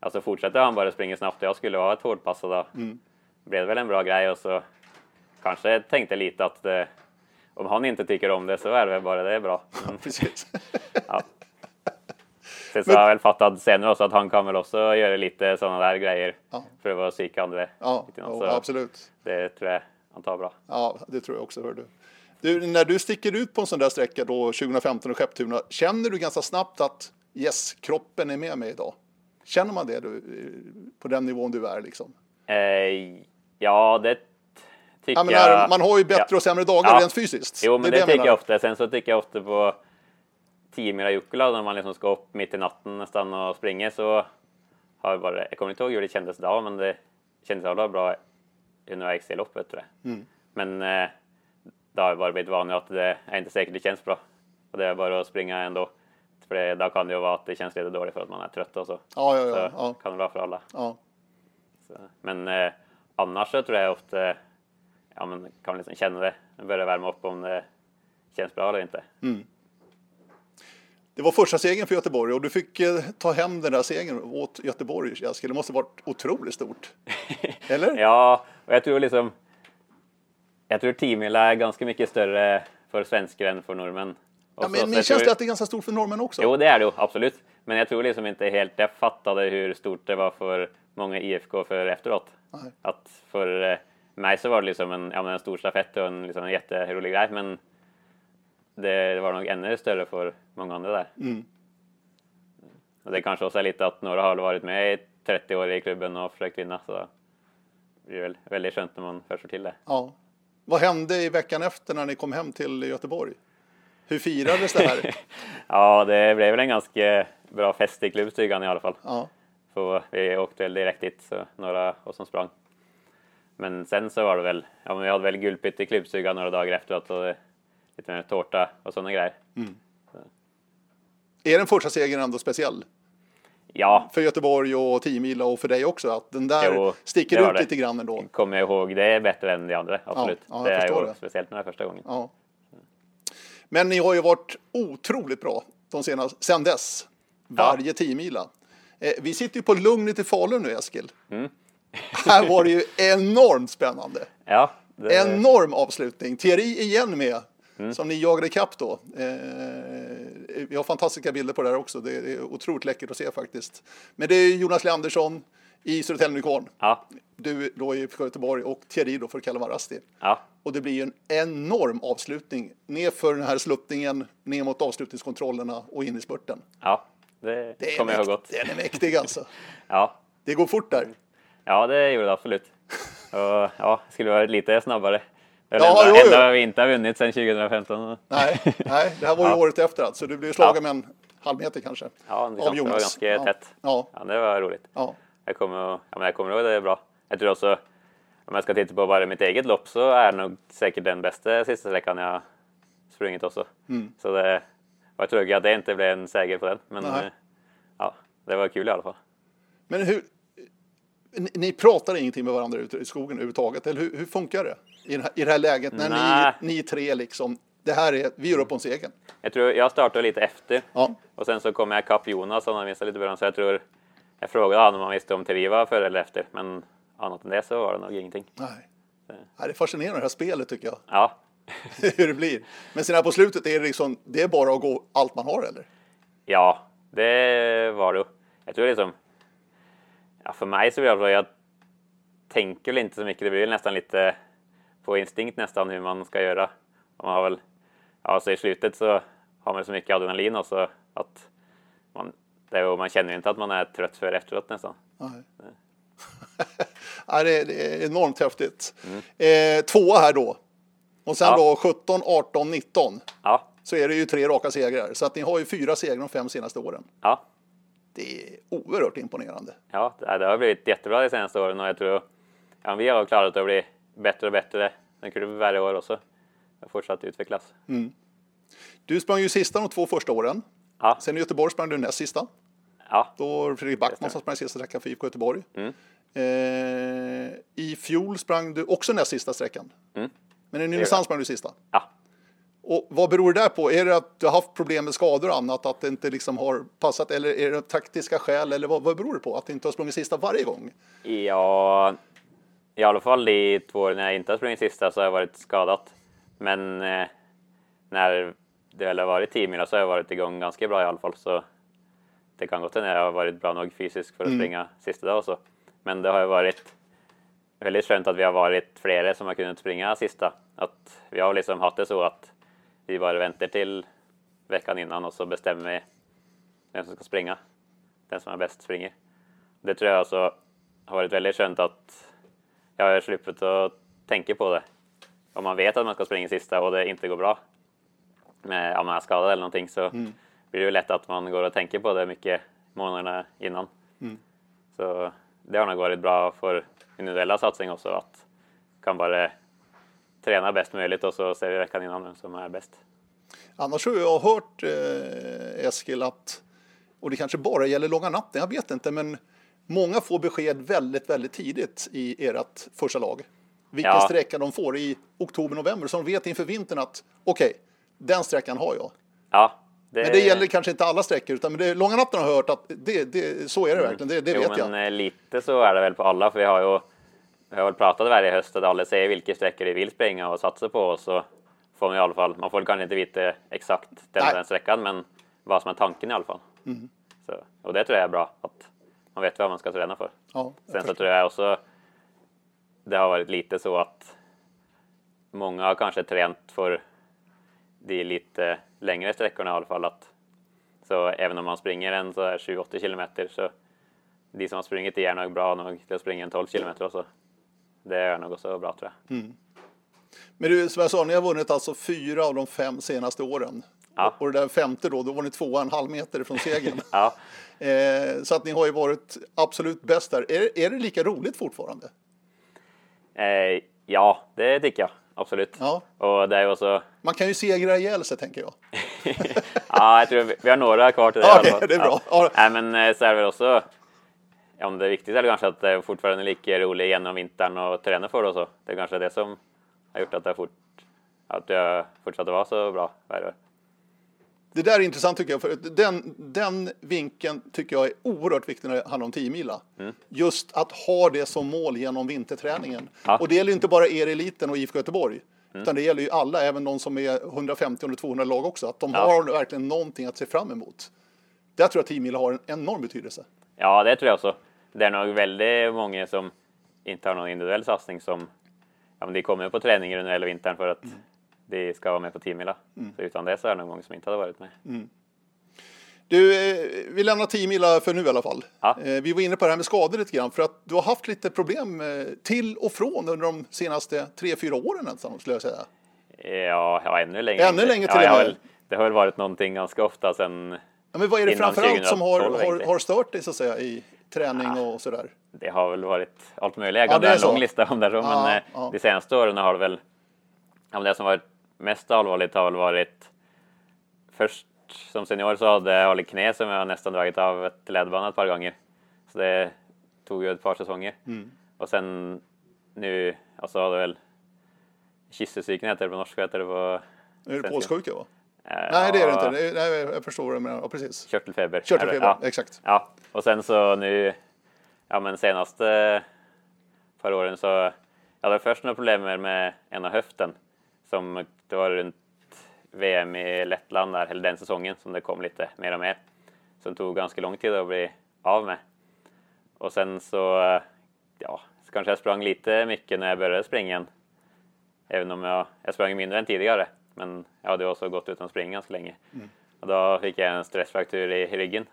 alltså fortsätter han bara springa snabbt och jag skulle ha ett hårdpass då Mm. blev det väl en bra grej och så kanske jag tänkte lite att eh, om han inte tycker om det så är det väl bara det är bra. Precis. ja. Sen så har jag väl fattat senare också att han kan väl också göra lite sådana där grejer Ja. för att psyka andra. Ja, så absolut. det tror jag han tar bra. Ja, det tror jag också. Hör du. Du, när du sticker ut på en sån där sträcka då 2015 och Skepptuna, känner du ganska snabbt att yes, kroppen är med mig idag? Känner man det du, på den nivån du är liksom? Eh, ja, det tycker Jag menar, jag. man har ju bättre ja. och sämre dagar Ja. rent fysiskt. Jo, men är det, jag tycker jag ofta. Sen så tycker jag ofta på 10 mila Jukkola när man liksom ska upp mitt i natten nästan och springa så har jag bara, jag kommer inte ihåg hur det kändes då, men det kändes jävla bra under XC-loppet tror jag. Men eh, det har bara blivit vanligt att det är inte säkert det känns bra. Och det är bara att springa ändå. För det, då kan det ju vara att det känns lite dåligt för att man är trött och så. Ja, ja, så ja. ja, kan det vara för alla. ja. Så, men eh, annars så tror jag ofta, ja men kan man liksom känna det, börja värma upp om det känns bra eller inte. Det var första segern för Göteborg och du fick eh, ta hem den där segern åt Göteborg, Eskil. Det måste varit otroligt stort. Eller? Ja, och jag tror liksom, jag tror teammila är ganska mycket större för svenskar än för norrmän. Ja, men känns tror- det att det är ganska stort för norrmän också? Jo, det är det ju, absolut. Men jag tror liksom inte helt jag fattade hur stort det var för många IFK för efteråt. Nej. Att för eh, mig så var det liksom en, ja, en stor stafett och en, liksom en jätterolig grej, men det, det var nog ännu större för många andra där. Mm. Och det kanske också är lite att några har varit med i 30 år i klubben och försökt vinna, så det blir väl väldigt skönt när man förstår till det. Ja. Vad hände i veckan efter när ni kom hem till Göteborg? Hur firades det här? Ja, det blev väl en ganska bra fest i klubbstugan i alla fall. Ja. Så vi åkte väl direkt dit, så några oss som sprang. Men sen så var det väl, ja men vi hade väl guldbyte i klubbstugan några dagar efteråt och det- lite mer tårta och sådana grejer. Är den första segern ändå speciell? Ja, För Göteborg och Tiomila och för dig också? Att den där Jo, sticker ut det. lite grann ändå? kommer jag ihåg, det är bättre än de andra, absolut. ja, jag det är ju det. speciellt när det är första gången. Ja. Men ni har ju varit otroligt bra de senaste, sen dess. Varje tiomila. Eh, vi sitter ju på Lugnet i Falun nu, Eskil. Mm. Här var det ju enormt spännande. Ja, det, Enorm avslutning. Thierry igen med, Mm. som ni jagade ikapp då. Eh, vi har fantastiska bilder på det här också. Det är otroligt läckert att se faktiskt. Men det är Jonas Leandersson i Södertälje Unicorn. ja, Du då i Göteborg och Thierry då för Kalmar Rasti. ja, Och det blir ju en enorm avslutning ner för den här sluttningen, ner mot avslutningskontrollerna och in i spurten. ja, det, Det kommer jag ihåg gott. Den är mäktig alltså. Ja, Det går fort där. ja, det gjorde det absolut. Och ja, skulle varit lite snabbare. Det är Ja, jo, enda, vi inte har vunnit sedan 2015. Nej, nej, det här var ju Ja. året efter alltså. Du blev slagen Ja. med en halv meter kanske. Ja, det, Av det var Jonas. ganska tätt. Ja, Ja, det var roligt. ja. Jag kommer, ja, men jag kommer ihåg det bra. Jag tror också, om jag ska titta på bara mitt eget lopp så är det nog säkert den bästa sista sträckan jag sprungit också. Mm. Så det var tråkigt att det inte blev en seger på den. Men Nej. eh, ja, det var kul i alla fall. Men hur... Ni, ni pratar ingenting med varandra ute i skogen överhuvudtaget, eller hur, hur funkar det? I I det här läget när ni, ni tre liksom, det här är, vi gör upp om segern. Jag tror jag startade lite efter Ja, och sen så kom jag ikapp Jonas och han missade lite början så jag tror jag frågade honom om han visste om Thierry var före eller efter. Men annat än det så var det nog ingenting. nej. nej. Det är fascinerande det här spelet tycker jag. Ja, hur det blir. Men sen här på slutet är det liksom, det är bara att gå allt man har eller? Ja, det var det. Jag tror liksom, ja, för mig så blir det så jag tänker väl inte så mycket. Det blir nästan lite på instinkt nästan hur man ska göra. Man har väl, ja, så i slutet så har man så mycket adrenalin också att man, det, man känner inte att man är trött för efteråt nästan. Nej. Nej, det, är, det är enormt häftigt. Mm. Eh, tvåa här då. Och sen Ja. då 17, 18, 19. Ja, Så är det ju tre raka segrar. Så att ni har ju fyra segrar de fem senaste åren. ja, Det är oerhört imponerande. ja, det det har blivit jättebra de senaste åren och jag tror ja, vi har klarat att bli bättre och bättre. Den kunde varje år också. Och fortsatt utvecklas. Du sprang ju sista de två första åren. Ja, Sen i Göteborg sprang du näst sista. ja, Då var det Fredrik Backman som sprang sista sträckan för IFK Göteborg. Mm. Eh, I fjol sprang du också näst sista sträckan. Mm. Men i Nynäshamn sprang du sista. ja. Och vad beror det där på? Är det att du har haft problem med skador och annat, att det inte liksom har passat? Eller är det taktiska skäl? Eller vad, vad beror det på? Att du inte har sprungit sista varje gång? Ja, i alla fall de två åren när jag inte har sprungit sista så har jag varit skadat. Men eh, när det väl har varit 10 mil så har jag varit igång ganska bra i alla fall. Så det kan gott hända jag har varit bra nog fysiskt för att springa sista dag och så. Men det har ju varit väldigt skönt att vi har varit flera som har kunnat springa sista. Att vi har liksom haft det så att vi bara väntar till veckan innan och så bestämmer vi vem som ska springa. Den som är bäst springer. Det tror jag alltså har varit väldigt skönt att jag har sluppit att tänka på det. Om man vet att man ska springa sista och det inte går bra, med, om man är skadad eller någonting, så blir det ju lätt att man går och tänker på det mycket månaderna innan. Så det har nog varit bra för individuella satsning också. Att kan bara träna bäst möjligt och så ser vi veckan innan vem som är bäst. Annars har jag hört eh, Eskil att, och det kanske bara gäller långa natten, jag vet inte, men många får besked väldigt, väldigt tidigt i ert första lag. Vilken Ja. sträcka de får i oktober, november, så de vet inför vintern att okej, den sträckan har jag. Ja, Men det gäller kanske inte alla sträckor, utan men det, långa natten har hört att det, det, så är det verkligen, det, det jo, vet men jag. eh, lite så är det väl på alla, för vi har ju vi har väl pratat varje höst att alla säger vilka sträckor de vill springa och satsa på och så får man i alla fall, man får kanske inte veta exakt den. Mm. den sträckan, men vad som är tanken i alla fall. Så, och det tror jag är bra, att man vet vad man ska träna för. Ja, Sen så tror jag också det har varit lite så att många har kanske tränat för de lite längre sträckorna i alla fall. Att, så även om man springer en så här 7-80 kilometer så de som har sprungit är nog bra nog till att springa en 12 kilometer också. Det är nog också bra tror jag. Men du, som jag sa, ni har vunnit alltså fyra av de fem senaste åren. Ja. Och det där femte då, då var ni tvåa en halv meter från segern. Ja, eh, så att ni har ju varit absolut bäst där. Är, är det lika roligt fortfarande? eh, ja det tycker jag absolut. Ja. Och det är också Man kan ju segra ihjäl sig, tänker jag. ja, jag tror vi, har några kvar till det. I alla det- är bra. Ja. Ja. Nej, men eh, så är det väl också. Om det viktiga är kanske att det är fortfarande lika roligt genom vintern och träna för det och så. Det är kanske det som har gjort att det, fort, att det fortsatt att vara så bra varje år. Det där är intressant tycker jag, för att den, den vinkeln tycker jag är oerhört viktig när det handlar om 10 mila. Just att ha det som mål genom vinterträningen. Ja. Och det gäller inte bara er eliten och IFK Göteborg. Utan det gäller ju alla, även de som är 150-200 lag också. Att de Ja. har verkligen någonting att se fram emot. Där tror jag 10 mila har en enorm betydelse. Ja, det tror jag också. Det är nog väldigt många som inte har någon individuell satsning som ja, men de kommer på träningar under hela vintern för att de ska vara med på 10 mila. Så utan det så är det nog många som inte hade varit med. Du, eh, vi lämnar 10 mila för nu i alla fall. Ja. Eh, vi var inne på det här med skador lite grann, för att du har haft lite problem eh, till och från under de senaste 3-4 åren nästan, skulle jag säga. Ja, ja ännu längre. Ännu längre till ja, och med. Det har väl varit någonting ganska ofta sen Ja, men vad är det framförallt som har, 2012 har, har stört dig så att säga i träning och sådär? Det har väl varit allt möjligt. Jag Ja, en lång lista om det, Ja, men ja. de senaste åren har det väl... Ja, men det som varit mest allvarligt har väl varit... Först som senior så hade jag hållit knä som jag nästan dragit av ett ledband ett par gånger. Så det tog ju ett par säsonger. Mm. Och sen nu, alltså hade väl... Kyssecykeln heter det på norska, heter det på... Är det påssjuka? Va? Eh, Nej, det är det inte. Det är, nej, jag förstår vad du menar. Ja, precis. Körtelfeber. Körtelfeber, Ja. exakt. Ja, och sen så nu, ja men senaste par åren så, jag hade först några problem med ena höften som det var runt VM i Lettland där, eller den säsongen som det kom lite mer och mer. Som tog ganska lång tid att bli av med. Och sen så, ja, så kanske jag sprang lite mycket när jag började springa igen. Även om jag, jag sprang mindre än tidigare. Men jag hade också gått utan att springa ganska länge. Och då fick jag en stressfraktur i, i ryggen.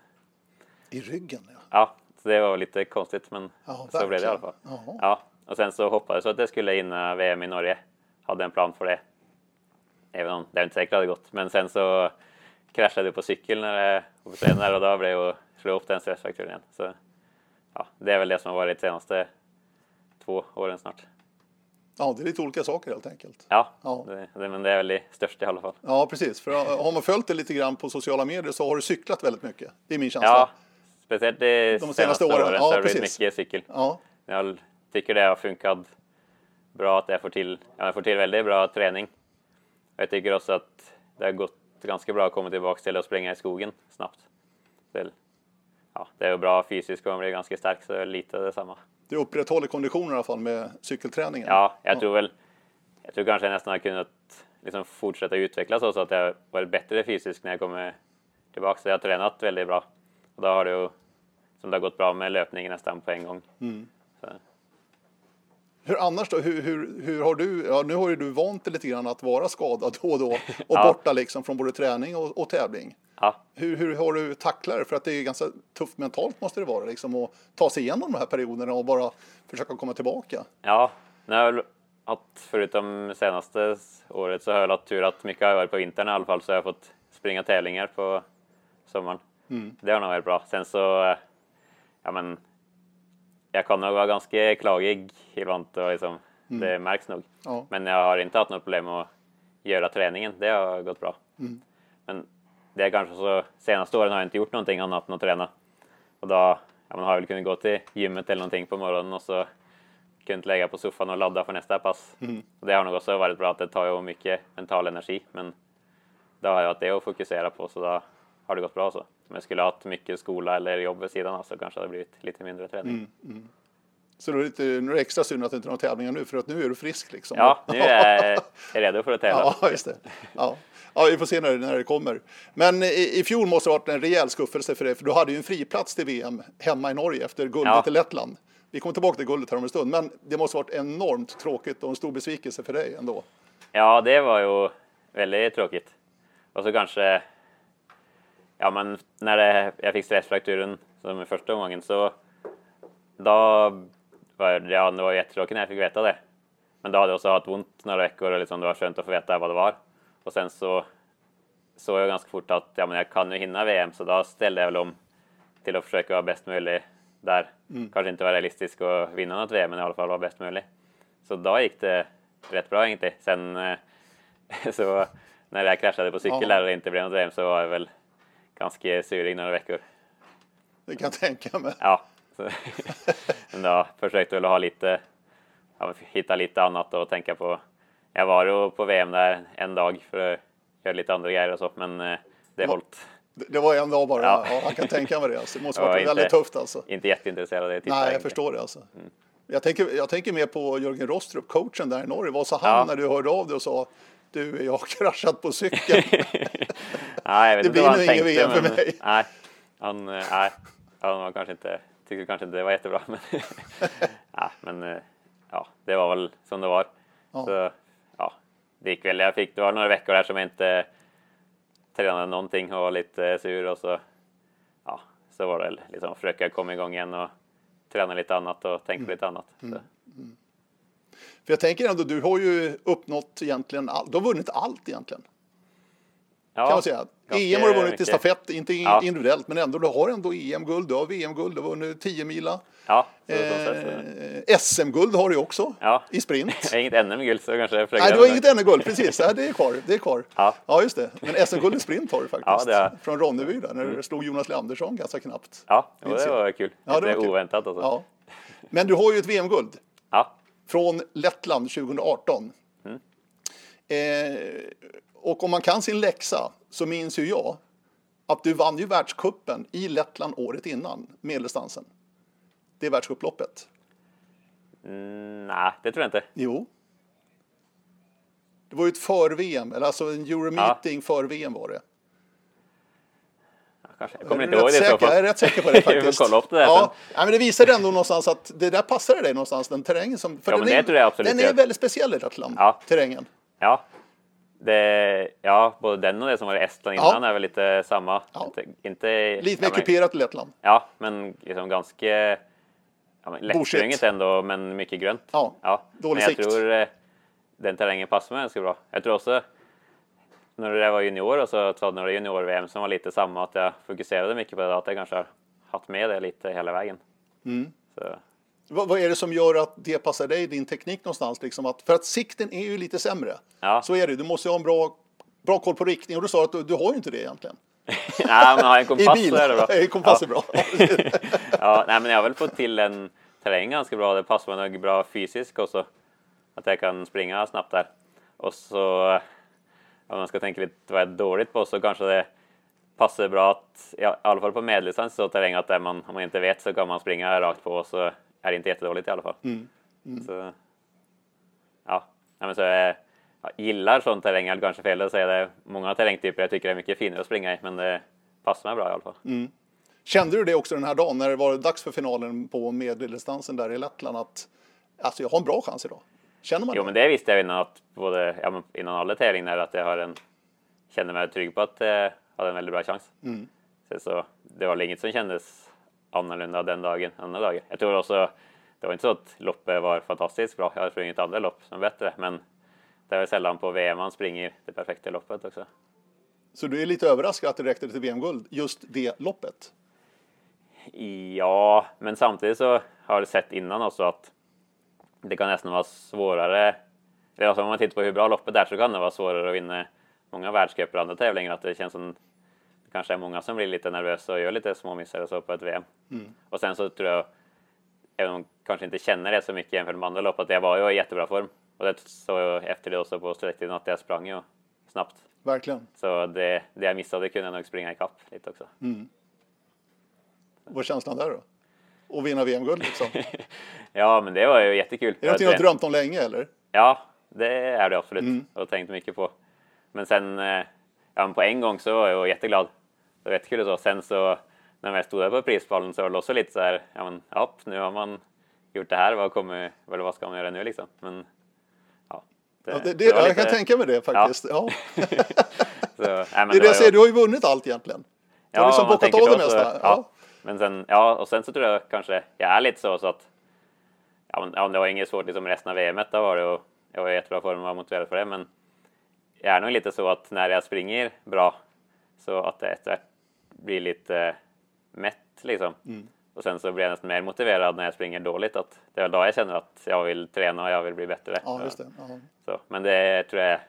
I ryggen, ja. Ja, så det var lite konstigt men Ja, så blev det i alla fall. Jaha. Ja, och sen så hoppades jag att det skulle hinna VM i Norge. Hade en plan för det. Även om det är inte säkert hade gått. Men sen så kraschade jag på cykel när jag var och då blev jag och slog upp den stressfrakturen igen. Så ja, det är väl det som har varit de senaste två åren snart. Ja, det är lite olika saker helt enkelt. Ja, Ja. Det, det, men det är väl det största i alla fall. Ja, precis. För har man följt det lite grann på sociala medier så har du cyklat väldigt mycket. Det är min känsla. Ja, speciellt de, senaste senaste, åren. åren, Ja, så har det blivit mycket cykel. Ja, Jag tycker det har funkat bra att jag får till, ja, jag får till väldigt bra träning. Jag tycker också att det har gått ganska bra att komma tillbaka till att springa i skogen snabbt. Det, ja, det är bra fysiskt och man blir ganska stark så det är lite detsamma. du upprätthåller konditionen i alla fall med cykelträningen. Ja, jag tror väl, jag tror kanske jag nästan har kunnat liksom fortsätta utvecklas så att jag varit bättre fysiskt när jag kommer tillbaka. Så jag har tränat väldigt bra. Och då har det ju, som det har gått bra med löpningen nästan på en gång. Så. Hur annars då? Hur, hur, hur har du, ja nu har ju du vant dig lite grann att vara skadad då och då och Ja. borta liksom från både träning och, och tävling. Ja, Hur, hur har du tacklat det? För att det är ganska tufft mentalt måste det vara liksom att ta sig igenom de här perioderna och bara försöka komma tillbaka. Ja, väl haft, förutom senaste året så har jag haft tur att mycket har varit på vintern i alla fall så jag har fått springa tävlingar på sommaren. Det har nog varit bra. Sen så, eh, ja men, jag kan nog vara ganska klagig ibland och liksom, det märks nog. Ja. Men jag har inte haft något problem med att göra träningen. Det har gått bra. Men det är kanske så, senaste åren har jag inte gjort någonting annat än att träna. Och då ja, man har väl kunnat gå till gymmet eller någonting på morgonen och så kunnat lägga på soffan och ladda för nästa pass. Och det har nog också varit bra att det tar ju mycket mental energi. Men då har jag haft det att fokusera på så då har det gått bra så. Om jag skulle ha haft mycket skola eller jobb vid sidan av så kanske det hade blivit lite mindre träning. Så då är det, lite, nu är det extra synd att det inte är några tävlingar nu för att nu är du frisk liksom. Ja, nu är jag redo för att tävla. Ja, just det. Ja. ja, vi får se när, när det kommer. Men i, i fjol måste det ha varit en rejäl skuffelse för dig, för du hade ju en friplats till VM hemma i Norge efter guldet Ja. i Lettland. Vi kommer tillbaka till guldet här om en stund, men det måste varit enormt tråkigt och en stor besvikelse för dig ändå. Ja, det var ju väldigt tråkigt. Och så kanske, ja men när det, jag fick stressfrakturen som första omgången så då var det, ja, det var jättetråkigt när jag fick veta det. Men då hade jag också haft ont några veckor och liksom det var skönt att få veta vad det var. Och sen så såg jag ganska fort att ja, men jag kan ju hinna VM så då ställde jag väl om till att försöka vara bäst möjlig där. Kanske inte vara realistisk och vinna något VM men i alla fall vara bäst möjlig. Så då gick det rätt bra egentligen. Sen eh, så när jag kraschade på cykel där och det inte blev något VM så var jag väl ganska surig några veckor. Det kan jag tänka mig. Ja, så, men då försökte väl ha lite, ja, hitta lite annat och tänka på. Jag var ju på VM där en dag för att göra lite andra grejer och så, men eh, det hållt. Det var en dag bara. Ja. Ja. jag kan tänka mig det. Alltså. Det måste ha varit inte- väldigt tufft alltså. Inte jätteintresserad av det. Nej, jag egentligen. förstår det alltså. Jag, tänker, jag tänker mer på Jörgen Rostrup, coachen där i Norge. Vad sa han Ja. när du hörde av dig och sa du, jag har kraschat på cykeln. Nej, jag vet Det blir nog tänkte, VM för mig. Nej, han, eh, nej, han var kanske inte, tyckte kanske inte det var jättebra. Men, ja, men eh, ja, det var väl som det var. Ja. Så, ja, det gick väl. Jag fick, det var några veckor där som jag inte tränade någonting och var lite sur och så, ja, så var det liksom försöka komma igång igen och träna lite annat och tänka Mm. på lite annat. Så. För jag tänker ändå, du har ju uppnått egentligen allt. Du har vunnit allt egentligen. Ja, Kan man säga. EM har du vunnit i mycket. stafett, inte i- Ja. individuellt, men ändå. Du har ändå EM-guld, du har VM-guld, du har vunnit 10 mila. Ja. Eh, SM-guld har du också Ja. i sprint. Inget NM-guld så kanske jag Nej, du har inget NM-guld, precis. Nej, det är kvar. Det är kvar. Ja. ja, just det. Men SM-guld i sprint har du faktiskt. Ja. Från Ronneby där, när du slog Jonas Leandersson ganska knappt. Ja, det var kul. Ja, det var kul. oväntat alltså. Ja. Men du har ju ett VM-guld Ja. Från Lettland 2018. Mm. Eh, och om man kan sin läxa så minns ju jag att du vann ju världskuppen i Lettland året innan medeldistansen. Det är världscuploppet. Mm, nej, det tror jag inte. Jo. Det var ju ett för-VM, eller alltså en Euromeeting för VM var det. Kanske. Jag kommer inte är ihåg rätt det säker. Jag är rätt säker på det faktiskt. kolla upp det där ja, ja, men det visade ändå någonstans att det där passade dig någonstans, den terrängen som... För Ja, den det är, jag absolut Den det är väldigt speciell i Lettland, Ja. terrängen. Ja. Det, ja, både den och det som var i Estland Ja. innan är väl lite samma. Inte, inte, Lite mer kuperat i Lettland. Ja, men liksom ganska ja, lättsprunget ändå, men mycket grönt. Ja, ja. dålig men jag sikt. tror eh, den terrängen passar mig ganska bra. Jag tror också när jag var junior och så jag junior-VM som var lite samma, att jag fokuserade mycket på det, att jag kanske har haft med det lite hela vägen. Mm. Vad, vad är det som gör att det passar dig, din teknik någonstans? Liksom att, för att sikten är ju lite sämre. Ja. Så är det, du måste ha en bra, bra koll på riktning. Och du sa att du, du har ju inte det egentligen. nej, men har jag en I kompass bil. så är det bra. Ja, kompass ja. är bra. ja, nej, men jag har väl fått till en terräng ganska bra. Det passar mig nog bra fysiskt också. Att jag kan springa snabbt där. Och så om man ska tänka lite vad jag är dåligt på så kanske det passar bra att, ja, i alla fall på medeldistans så terräng att där man, om man inte vet så kan man springa rakt på så är det inte jättedåligt i alla fall. Så, ja, nej, men så jag, jag gillar sån terräng, eller kanske fel att säga det. Många terrängtyper jag tycker är mycket finare att springa i, men det passar mig bra i alla fall. Kände du det också den här dagen när det var dags för finalen på medeldistansen där i Lettland? Att alltså, jag har en bra chans idag. Känner man Jo, det? men det visste jag innan, att både, ja, innan alla tävlingar att jag har en, kände mig trygg på att jag hade en väldigt bra chans. Så, så det var inget som kändes annorlunda den dagen, andra dagen. Jag tror också, det var inte så att loppet var fantastiskt bra. Jag har sprungit andra lopp som bättre, men det är sällan på VM man springer det perfekta loppet också. Så du är lite överraskad att det räckte till VM-guld, just det loppet? Ja, men samtidigt så har jag sett innan också att det kan nästan vara svårare. Alltså om man tittar på hur bra loppet är så kan det vara svårare att vinna många världscuper och andra tävlingar. Att det känns som det kanske är många som blir lite nervösa och gör lite små missar och så på ett VM. Mm. Och sen så tror jag, även om kanske inte känner det så mycket jämfört med andra lopp, att jag var ju i jättebra form. Och det såg jag efter det också på sträcktiden att jag sprang ju snabbt. Verkligen. Så det, det jag missade kunde jag nog springa ikapp lite också. Mm. Vad är känslan där då? Att vinna VM-guld liksom? ja, men det var ju jättekul. Är det någonting du har drömt om länge eller? Ja, det är det absolut mm. och tänkt mycket på. Men sen, eh, ja, på en gång så var jag jätteglad. Det var jättekul och så. Sen så när jag stod där på prispallen så var det också lite så här, ja men ja, nu har man gjort det här, vad, kommer, eller vad ska man göra nu liksom? Men ja, det, ja, det, det, jag lite... kan tänka mig det faktiskt. Ja. ja. så, nej, det är det jag säger, du har ju vunnit allt egentligen. Du har liksom bockat av det mesta. Ja. Men sen, ja, och sen så tror jag kanske jag är lite så, så att ja, men, ja, det var inget svårt liksom resten av VM var det och jag var i jättebra form och var motiverad för det. Men jag är nog lite så att när jag springer bra så att det blir lite mätt liksom. Mm. Och sen så blir jag nästan mer motiverad när jag springer dåligt. Att det är då jag känner att jag vill träna och jag vill bli bättre. Ja, just det. Så, men det tror jag,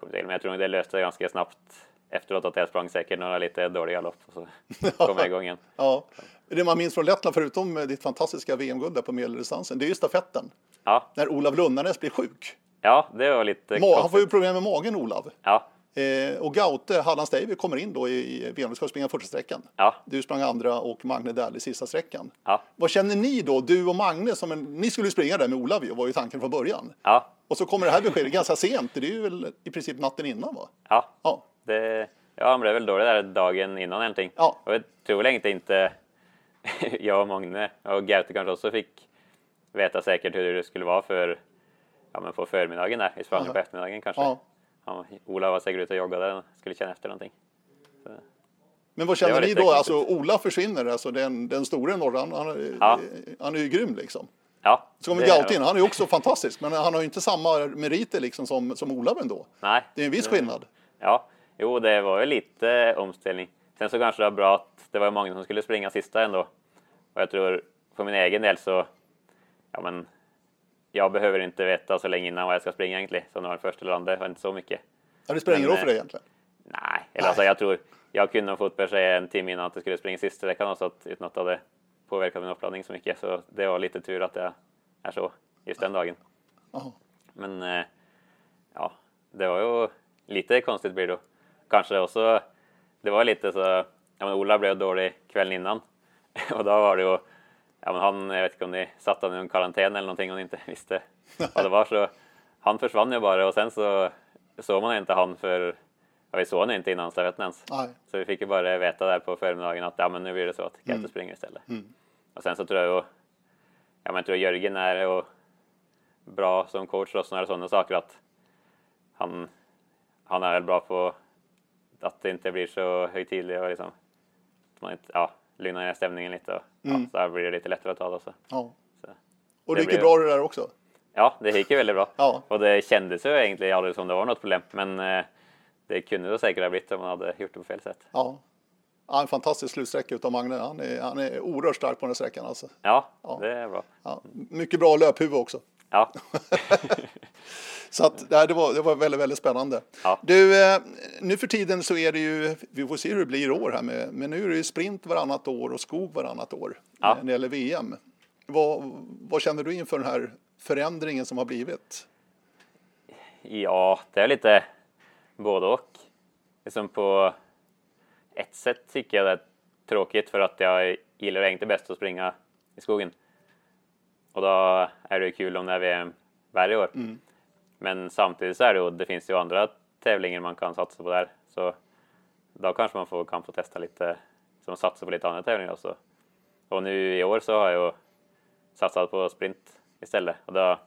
men jag tror det löste sig ganska snabbt efteråt att jag sprang säkert några lite dåliga lopp och så kom jag igång igen. ja. Det man minns från Lettland, förutom ditt fantastiska VM-guld där på medeldistansen, det är ju stafetten. Ja. När Olav Lunnarnes blir sjuk. Ja, det var lite Ma Han får ju problem med magen, Olav. Ja. Eh, och Gaute, Hallands Davy, kommer in då i VM. Du ska springa första sträckan. Ja. Du sprang andra och Magne Dähl i sista sträckan. Ja. Vad känner ni då, du och Magne? Som en, ni skulle springa där med Olav ju, var ju tanken från början. Ja. Och så kommer det här beskedet ganska sent. Det är ju väl i princip natten innan va? Ja. ja. Det, ja, han blev väl dålig där dagen innan någonting. Ja. Och jag tror väl inte jag och Magne och Gaute kanske också fick veta säkert hur det skulle vara för ja, men på förmiddagen där. Vi sprang på eftermiddagen kanske. Ja. Ja, Ola var säkert ute och joggade och skulle känna efter någonting. Så. Men vad känner ni då? Alltså Ola försvinner, alltså den, den stora norran, han, han, ja. han är ju grym liksom. Ja, så kommer Gautin, han är ju också fantastisk, men han har ju inte samma meriter liksom som, som Ola ändå. Nej. Det är en viss skillnad. Ja, jo det var ju lite omställning. Sen så kanske det var bra att det var många som skulle springa sista ändå. Och jag tror för min egen del så, ja men jag behöver inte veta så länge innan vad jag ska springa egentligen. Så när först eller andra, inte så mycket. Ja, det spelar ingen roll för dig egentligen? Nej, eller nej. alltså jag tror, jag kunde fått besked en timme innan att det skulle springa sista veckan också, att, utan att det hade påverkat min uppladdning så mycket. Så det var lite tur att det är så just den dagen. Aha. Men eh, ja, det var ju lite konstigt blir det då. Kanske också, det var lite så, ja men Ola blev dålig kvällen innan och då var det ju ja, men han, jag vet inte om ni satte honom i en karantän eller någonting och inte visste vad det var. Så han försvann ju bara och sen så såg man inte han för, ja, vi såg honom inte innan stafetten ens. Nej. Så vi fick ju bara veta där på förmiddagen att ja, men nu blir det så att Kente mm. springer istället. Mm. Och sen så tror jag ju, ja men jag tror Jörgen är och bra som coach och sådana, sådana saker att han, han är väl bra på att det inte blir så högtidligt och liksom, man inte, ja, lugna ner stämningen lite och mm. ja, så här blir det lite lättare att ta det. Så. Ja. Så. Och det gick ju bra det där också? Ja, det gick ju väldigt bra. Ja. Och det kändes ju egentligen aldrig som det var något problem, men eh, det kunde det säkert ha blivit om man hade gjort det på fel sätt. Ja. Ja, en fantastisk slutsträcka utav Magne. Han är, han är oerhört stark på den här sträckan. Alltså. Ja, ja, det är bra. Ja, mycket bra löphuvud också. Ja. så att, det, var, det var väldigt, väldigt spännande. Ja. Du, eh, nu för tiden så är det ju, vi får se hur det blir i år här med, men nu är det ju sprint varannat år och skog varannat år ja. när det gäller VM. Vad, vad känner du inför den här förändringen som har blivit? Ja, det är lite både och. Liksom på ett sätt tycker jag det är tråkigt för att jag gillar egentligen bäst att springa i skogen. Och då är det kul om det är VM varje år. Mm. Men samtidigt så är det ju, det finns ju andra tävlingar man kan satsa på där. Så då kanske man får, kan få testa lite, som satsa på lite andra tävlingar också. Och nu i år så har jag ju satsat på sprint istället. Och då,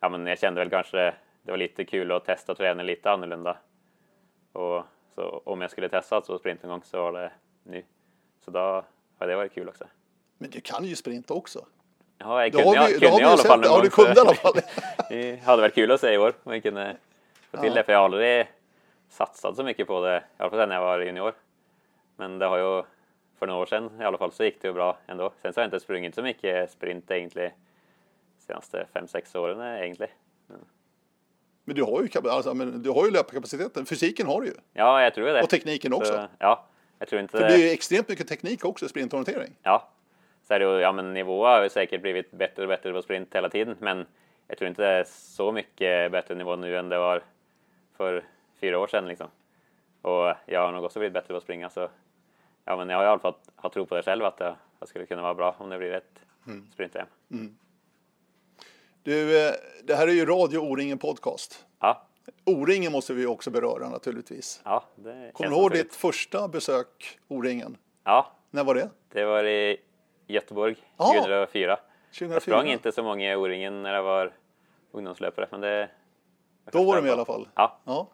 ja men jag kände väl kanske det var lite kul att testa träna lite annorlunda. Och så om jag skulle testa alltså sprint en gång så var det nu. Så då har det varit kul också. Men du kan ju sprint också. Ja, jag kunde, jag, kunde jag i alla fall Ja, du kunde i alla fall. det hade varit kul att se i år om jag kunde få till ja. det, för jag har aldrig satsat så mycket på det, i alla fall när jag var junior. Men det har ju för några år sedan i alla fall så gick det ju bra ändå. Sen så har jag inte sprungit så mycket sprint egentligen senaste fem sex åren egentligen. Men du har ju, alltså, men du har ju löparkapaciteten. Fysiken har du ju. Ja, jag tror det. Och tekniken också. Så, ja, jag tror inte För det är ju extremt mycket teknik också i sprintorientering. Ja, så är det ju, ja men nivån har säkert blivit bättre och bättre på sprint hela tiden, men jag tror inte det är så mycket bättre nivå nu än det var för fyra år sedan liksom. Och jag har nog också blivit bättre på att springa så ja, men jag har i alla fall har tro på det själv att jag, jag skulle kunna vara bra om det blir ett Mm. sprint-EM. Du, eh, det här är ju Radio O-ringen podcast. Ja, O-ringen måste vi också beröra naturligtvis. ja, det Kommer du ihåg ditt första besök O-ringen? Ja, När var det? det var i Göteborg Ja. 2004. Jag 2004? sprang inte så många i O-ringen när jag var ungdomslöpare, men det... Då var med i alla fall? Ja, Ja.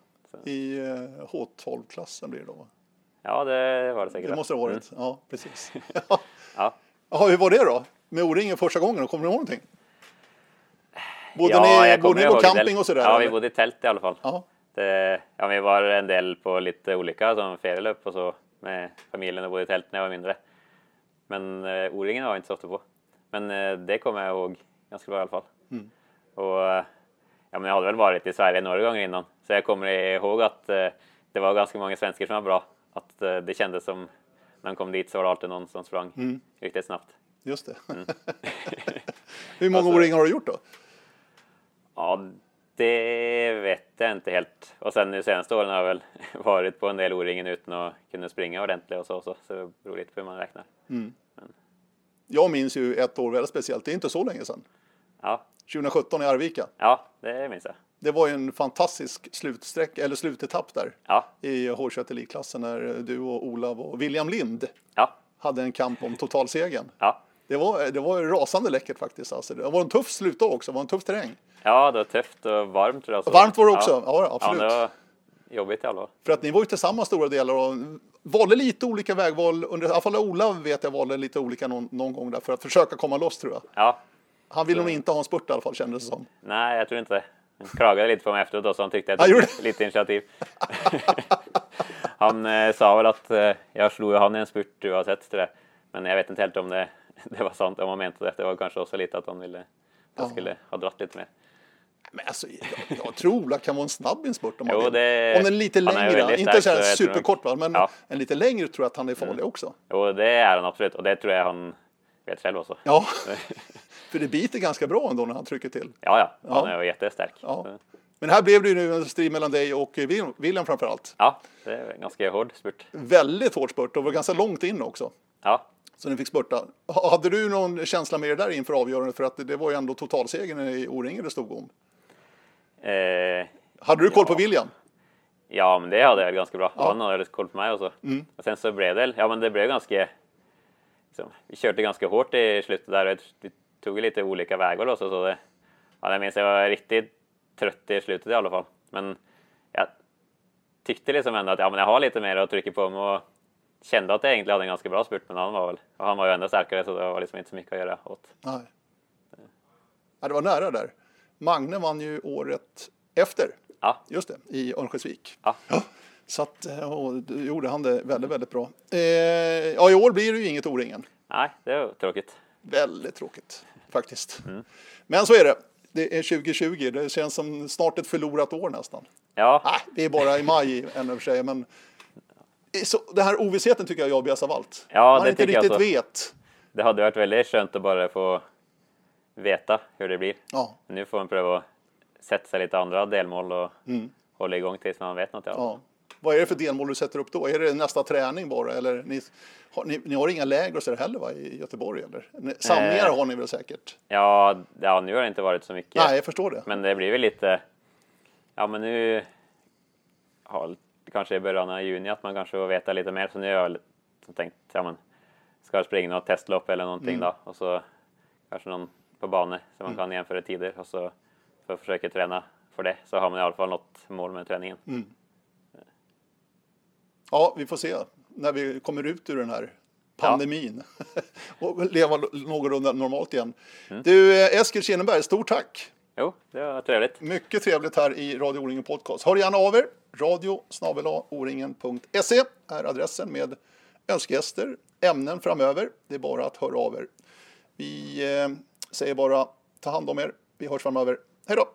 I eh, H12-klassen blir det då? va? ja det var det säkert. Det måste det ha varit. Mm. Ja, precis. Ja. Jaha, hur var det då? Med O-ringen första gången? Kommer du ihåg någonting? Bodde ja, ni, jag bodde ni på camping och sådär? Ja, vi eller? bodde i tält i alla fall. Ja. Det, ja, vi var en del på lite olika som ferielöp och så med familjen och bodde i tält när jag var mindre. Men eh, O-ringen var jag inte så ofta på. Men eh, det kommer jag ihåg ganska bra i alla fall. Mm. Och eh, ja, men jag hade väl varit i Sverige några gånger innan. Så jag kommer ihåg att eh, det var ganska många svenskar som var bra. Att eh, det kändes som när man kom dit så var det alltid någon som sprang Mm. riktigt snabbt. Just det. Mm. hur många Alltså- O-ringar har du gjort då? Ja, det vet jag inte helt. Och sen nu senaste åren har jag väl varit på en del O-ringen utan att kunna springa ordentligt och så. Så, så det beror lite på hur man räknar. Jag minns ju ett år väldigt speciellt. Det är inte så länge sedan. Ja, 2017 i Arvika. ja det minns jag. Det var ju en fantastisk slutsträck, eller slutetapp där Ja, i H21 Elitklassen när du och Olav och William Lind ja, hade en kamp om totalsegern. ja. Det var, det var rasande läckert faktiskt. Alltså, det var en tuff slutdag också, det var en tuff terräng. Ja, det var tufft och varmt tror jag. Så. Varmt var det också, ja, Ja, absolut. var jobbigt i alla fall. För att ni var ju tillsammans stora delar och valde lite olika vägval. Under, I alla fall Olav vet jag valde lite olika någon, någon gång där för att försöka komma loss tror jag. Ja, Han ville nog inte ha en spurt i alla fall kändes det som. nej, jag tror inte det. Han klagade lite på mig efteråt då, så han tyckte jag tog lite initiativ. han eh, sa väl att eh, jag slog han i en spurt oavsett jag. Men jag vet inte helt om det, det var sant, om han menade det. Det var kanske också lite att han ville att jag Ja. skulle ha dratt lite mer. Men alltså, jag, jag tror Ola kan vara en snabb i en spurt om man Jo, vill. det- Om den är lite är längre, väldigt inte så här superkort va? men Ja. Mm. en lite längre tror jag att han är farlig också. Jo, det är han absolut och det tror jag han vet själv också. Ja, för det biter ganska bra ändå när han trycker till. Ja, ja, han Ja. är jättestark. Ja. Men här blev det ju nu en strid mellan dig och Wil- William framför allt. ja, det är en ganska hård spurt. Väldigt hårt spurt och var ganska långt in också. Ja, Så ni fick spurta. Ha- Hade du någon känsla med det där inför avgörandet? För att det var ju ändå totalsegern i O-ringen det stod om. Eh, Hade du koll på. William? Ja, men det hade jag ganska bra. Ja. Han hade koll på mig och så. Mm. Och sen så blev det, ja men det blev ganska, liksom, vi körde ganska hårt i slutet där och vi tog lite olika vägar då, så, så det, ja, jag minns jag var riktigt trött i slutet i alla fall. Men jag tyckte liksom ändå att ja, men jag har lite mer att trycka på mig och kände att jag egentligen hade en ganska bra spurt, men han var väl, och han var ju ännu starkare så det var liksom inte så mycket att göra åt. Nej. Ja, det var nära där. Magne vann ju året efter. Ja, Just det, i Örnsköldsvik. ja, Så att, eh, och då gjorde han det väldigt, väldigt bra. Eh, ja, i år blir det ju inget O-ringen. nej, det var tråkigt. Väldigt tråkigt faktiskt. Mm. Men så är det. Det är 2020. Det känns som snart ett förlorat år nästan. Ja, Nej, vi är bara i maj ännu för sig. Men så, den här ovissheten tycker jag är jobbigast av allt. Ja, Man det inte tycker jag riktigt så. vet. det hade varit väldigt skönt att bara få veta hur det blir. Ja, Nu får man pröva att sätta sig lite andra delmål och hålla igång tills man vet något. Ja. Mm. Vad är det för delmål du sätter upp då? Är det nästa träning bara? Eller ni, har, ni, ni har inga läger och så heller va, i Göteborg? Eller? Samlingar Eh. har ni väl säkert? Ja, ja, nu har det inte varit så mycket. Nej, jag förstår det. Men det blir väl lite... Ja, men nu... Ja, kanske i början av juni att man kanske får veta lite mer. Så nu har jag tänkt, ja men, ska jag springa något testlopp eller någonting då? Och så kanske någon på bana så man kan jämföra tider och så för att försöka träna för det. Så har man i alla fall något mål med träningen. Ja, vi får se när vi kommer ut ur den här pandemin och leva någorlunda normalt igen. Mm. Du, eh, Eskil Kinneberg, stort tack! Jo, det var trevligt. Mycket trevligt här i Radio O-ringen Podcast. Hör gärna av er. Radio oringen.se är adressen med önskegäster, ämnen framöver. Det är bara att höra av er. Vi eh, säger bara ta hand om er. Vi hörs framöver. Hej då!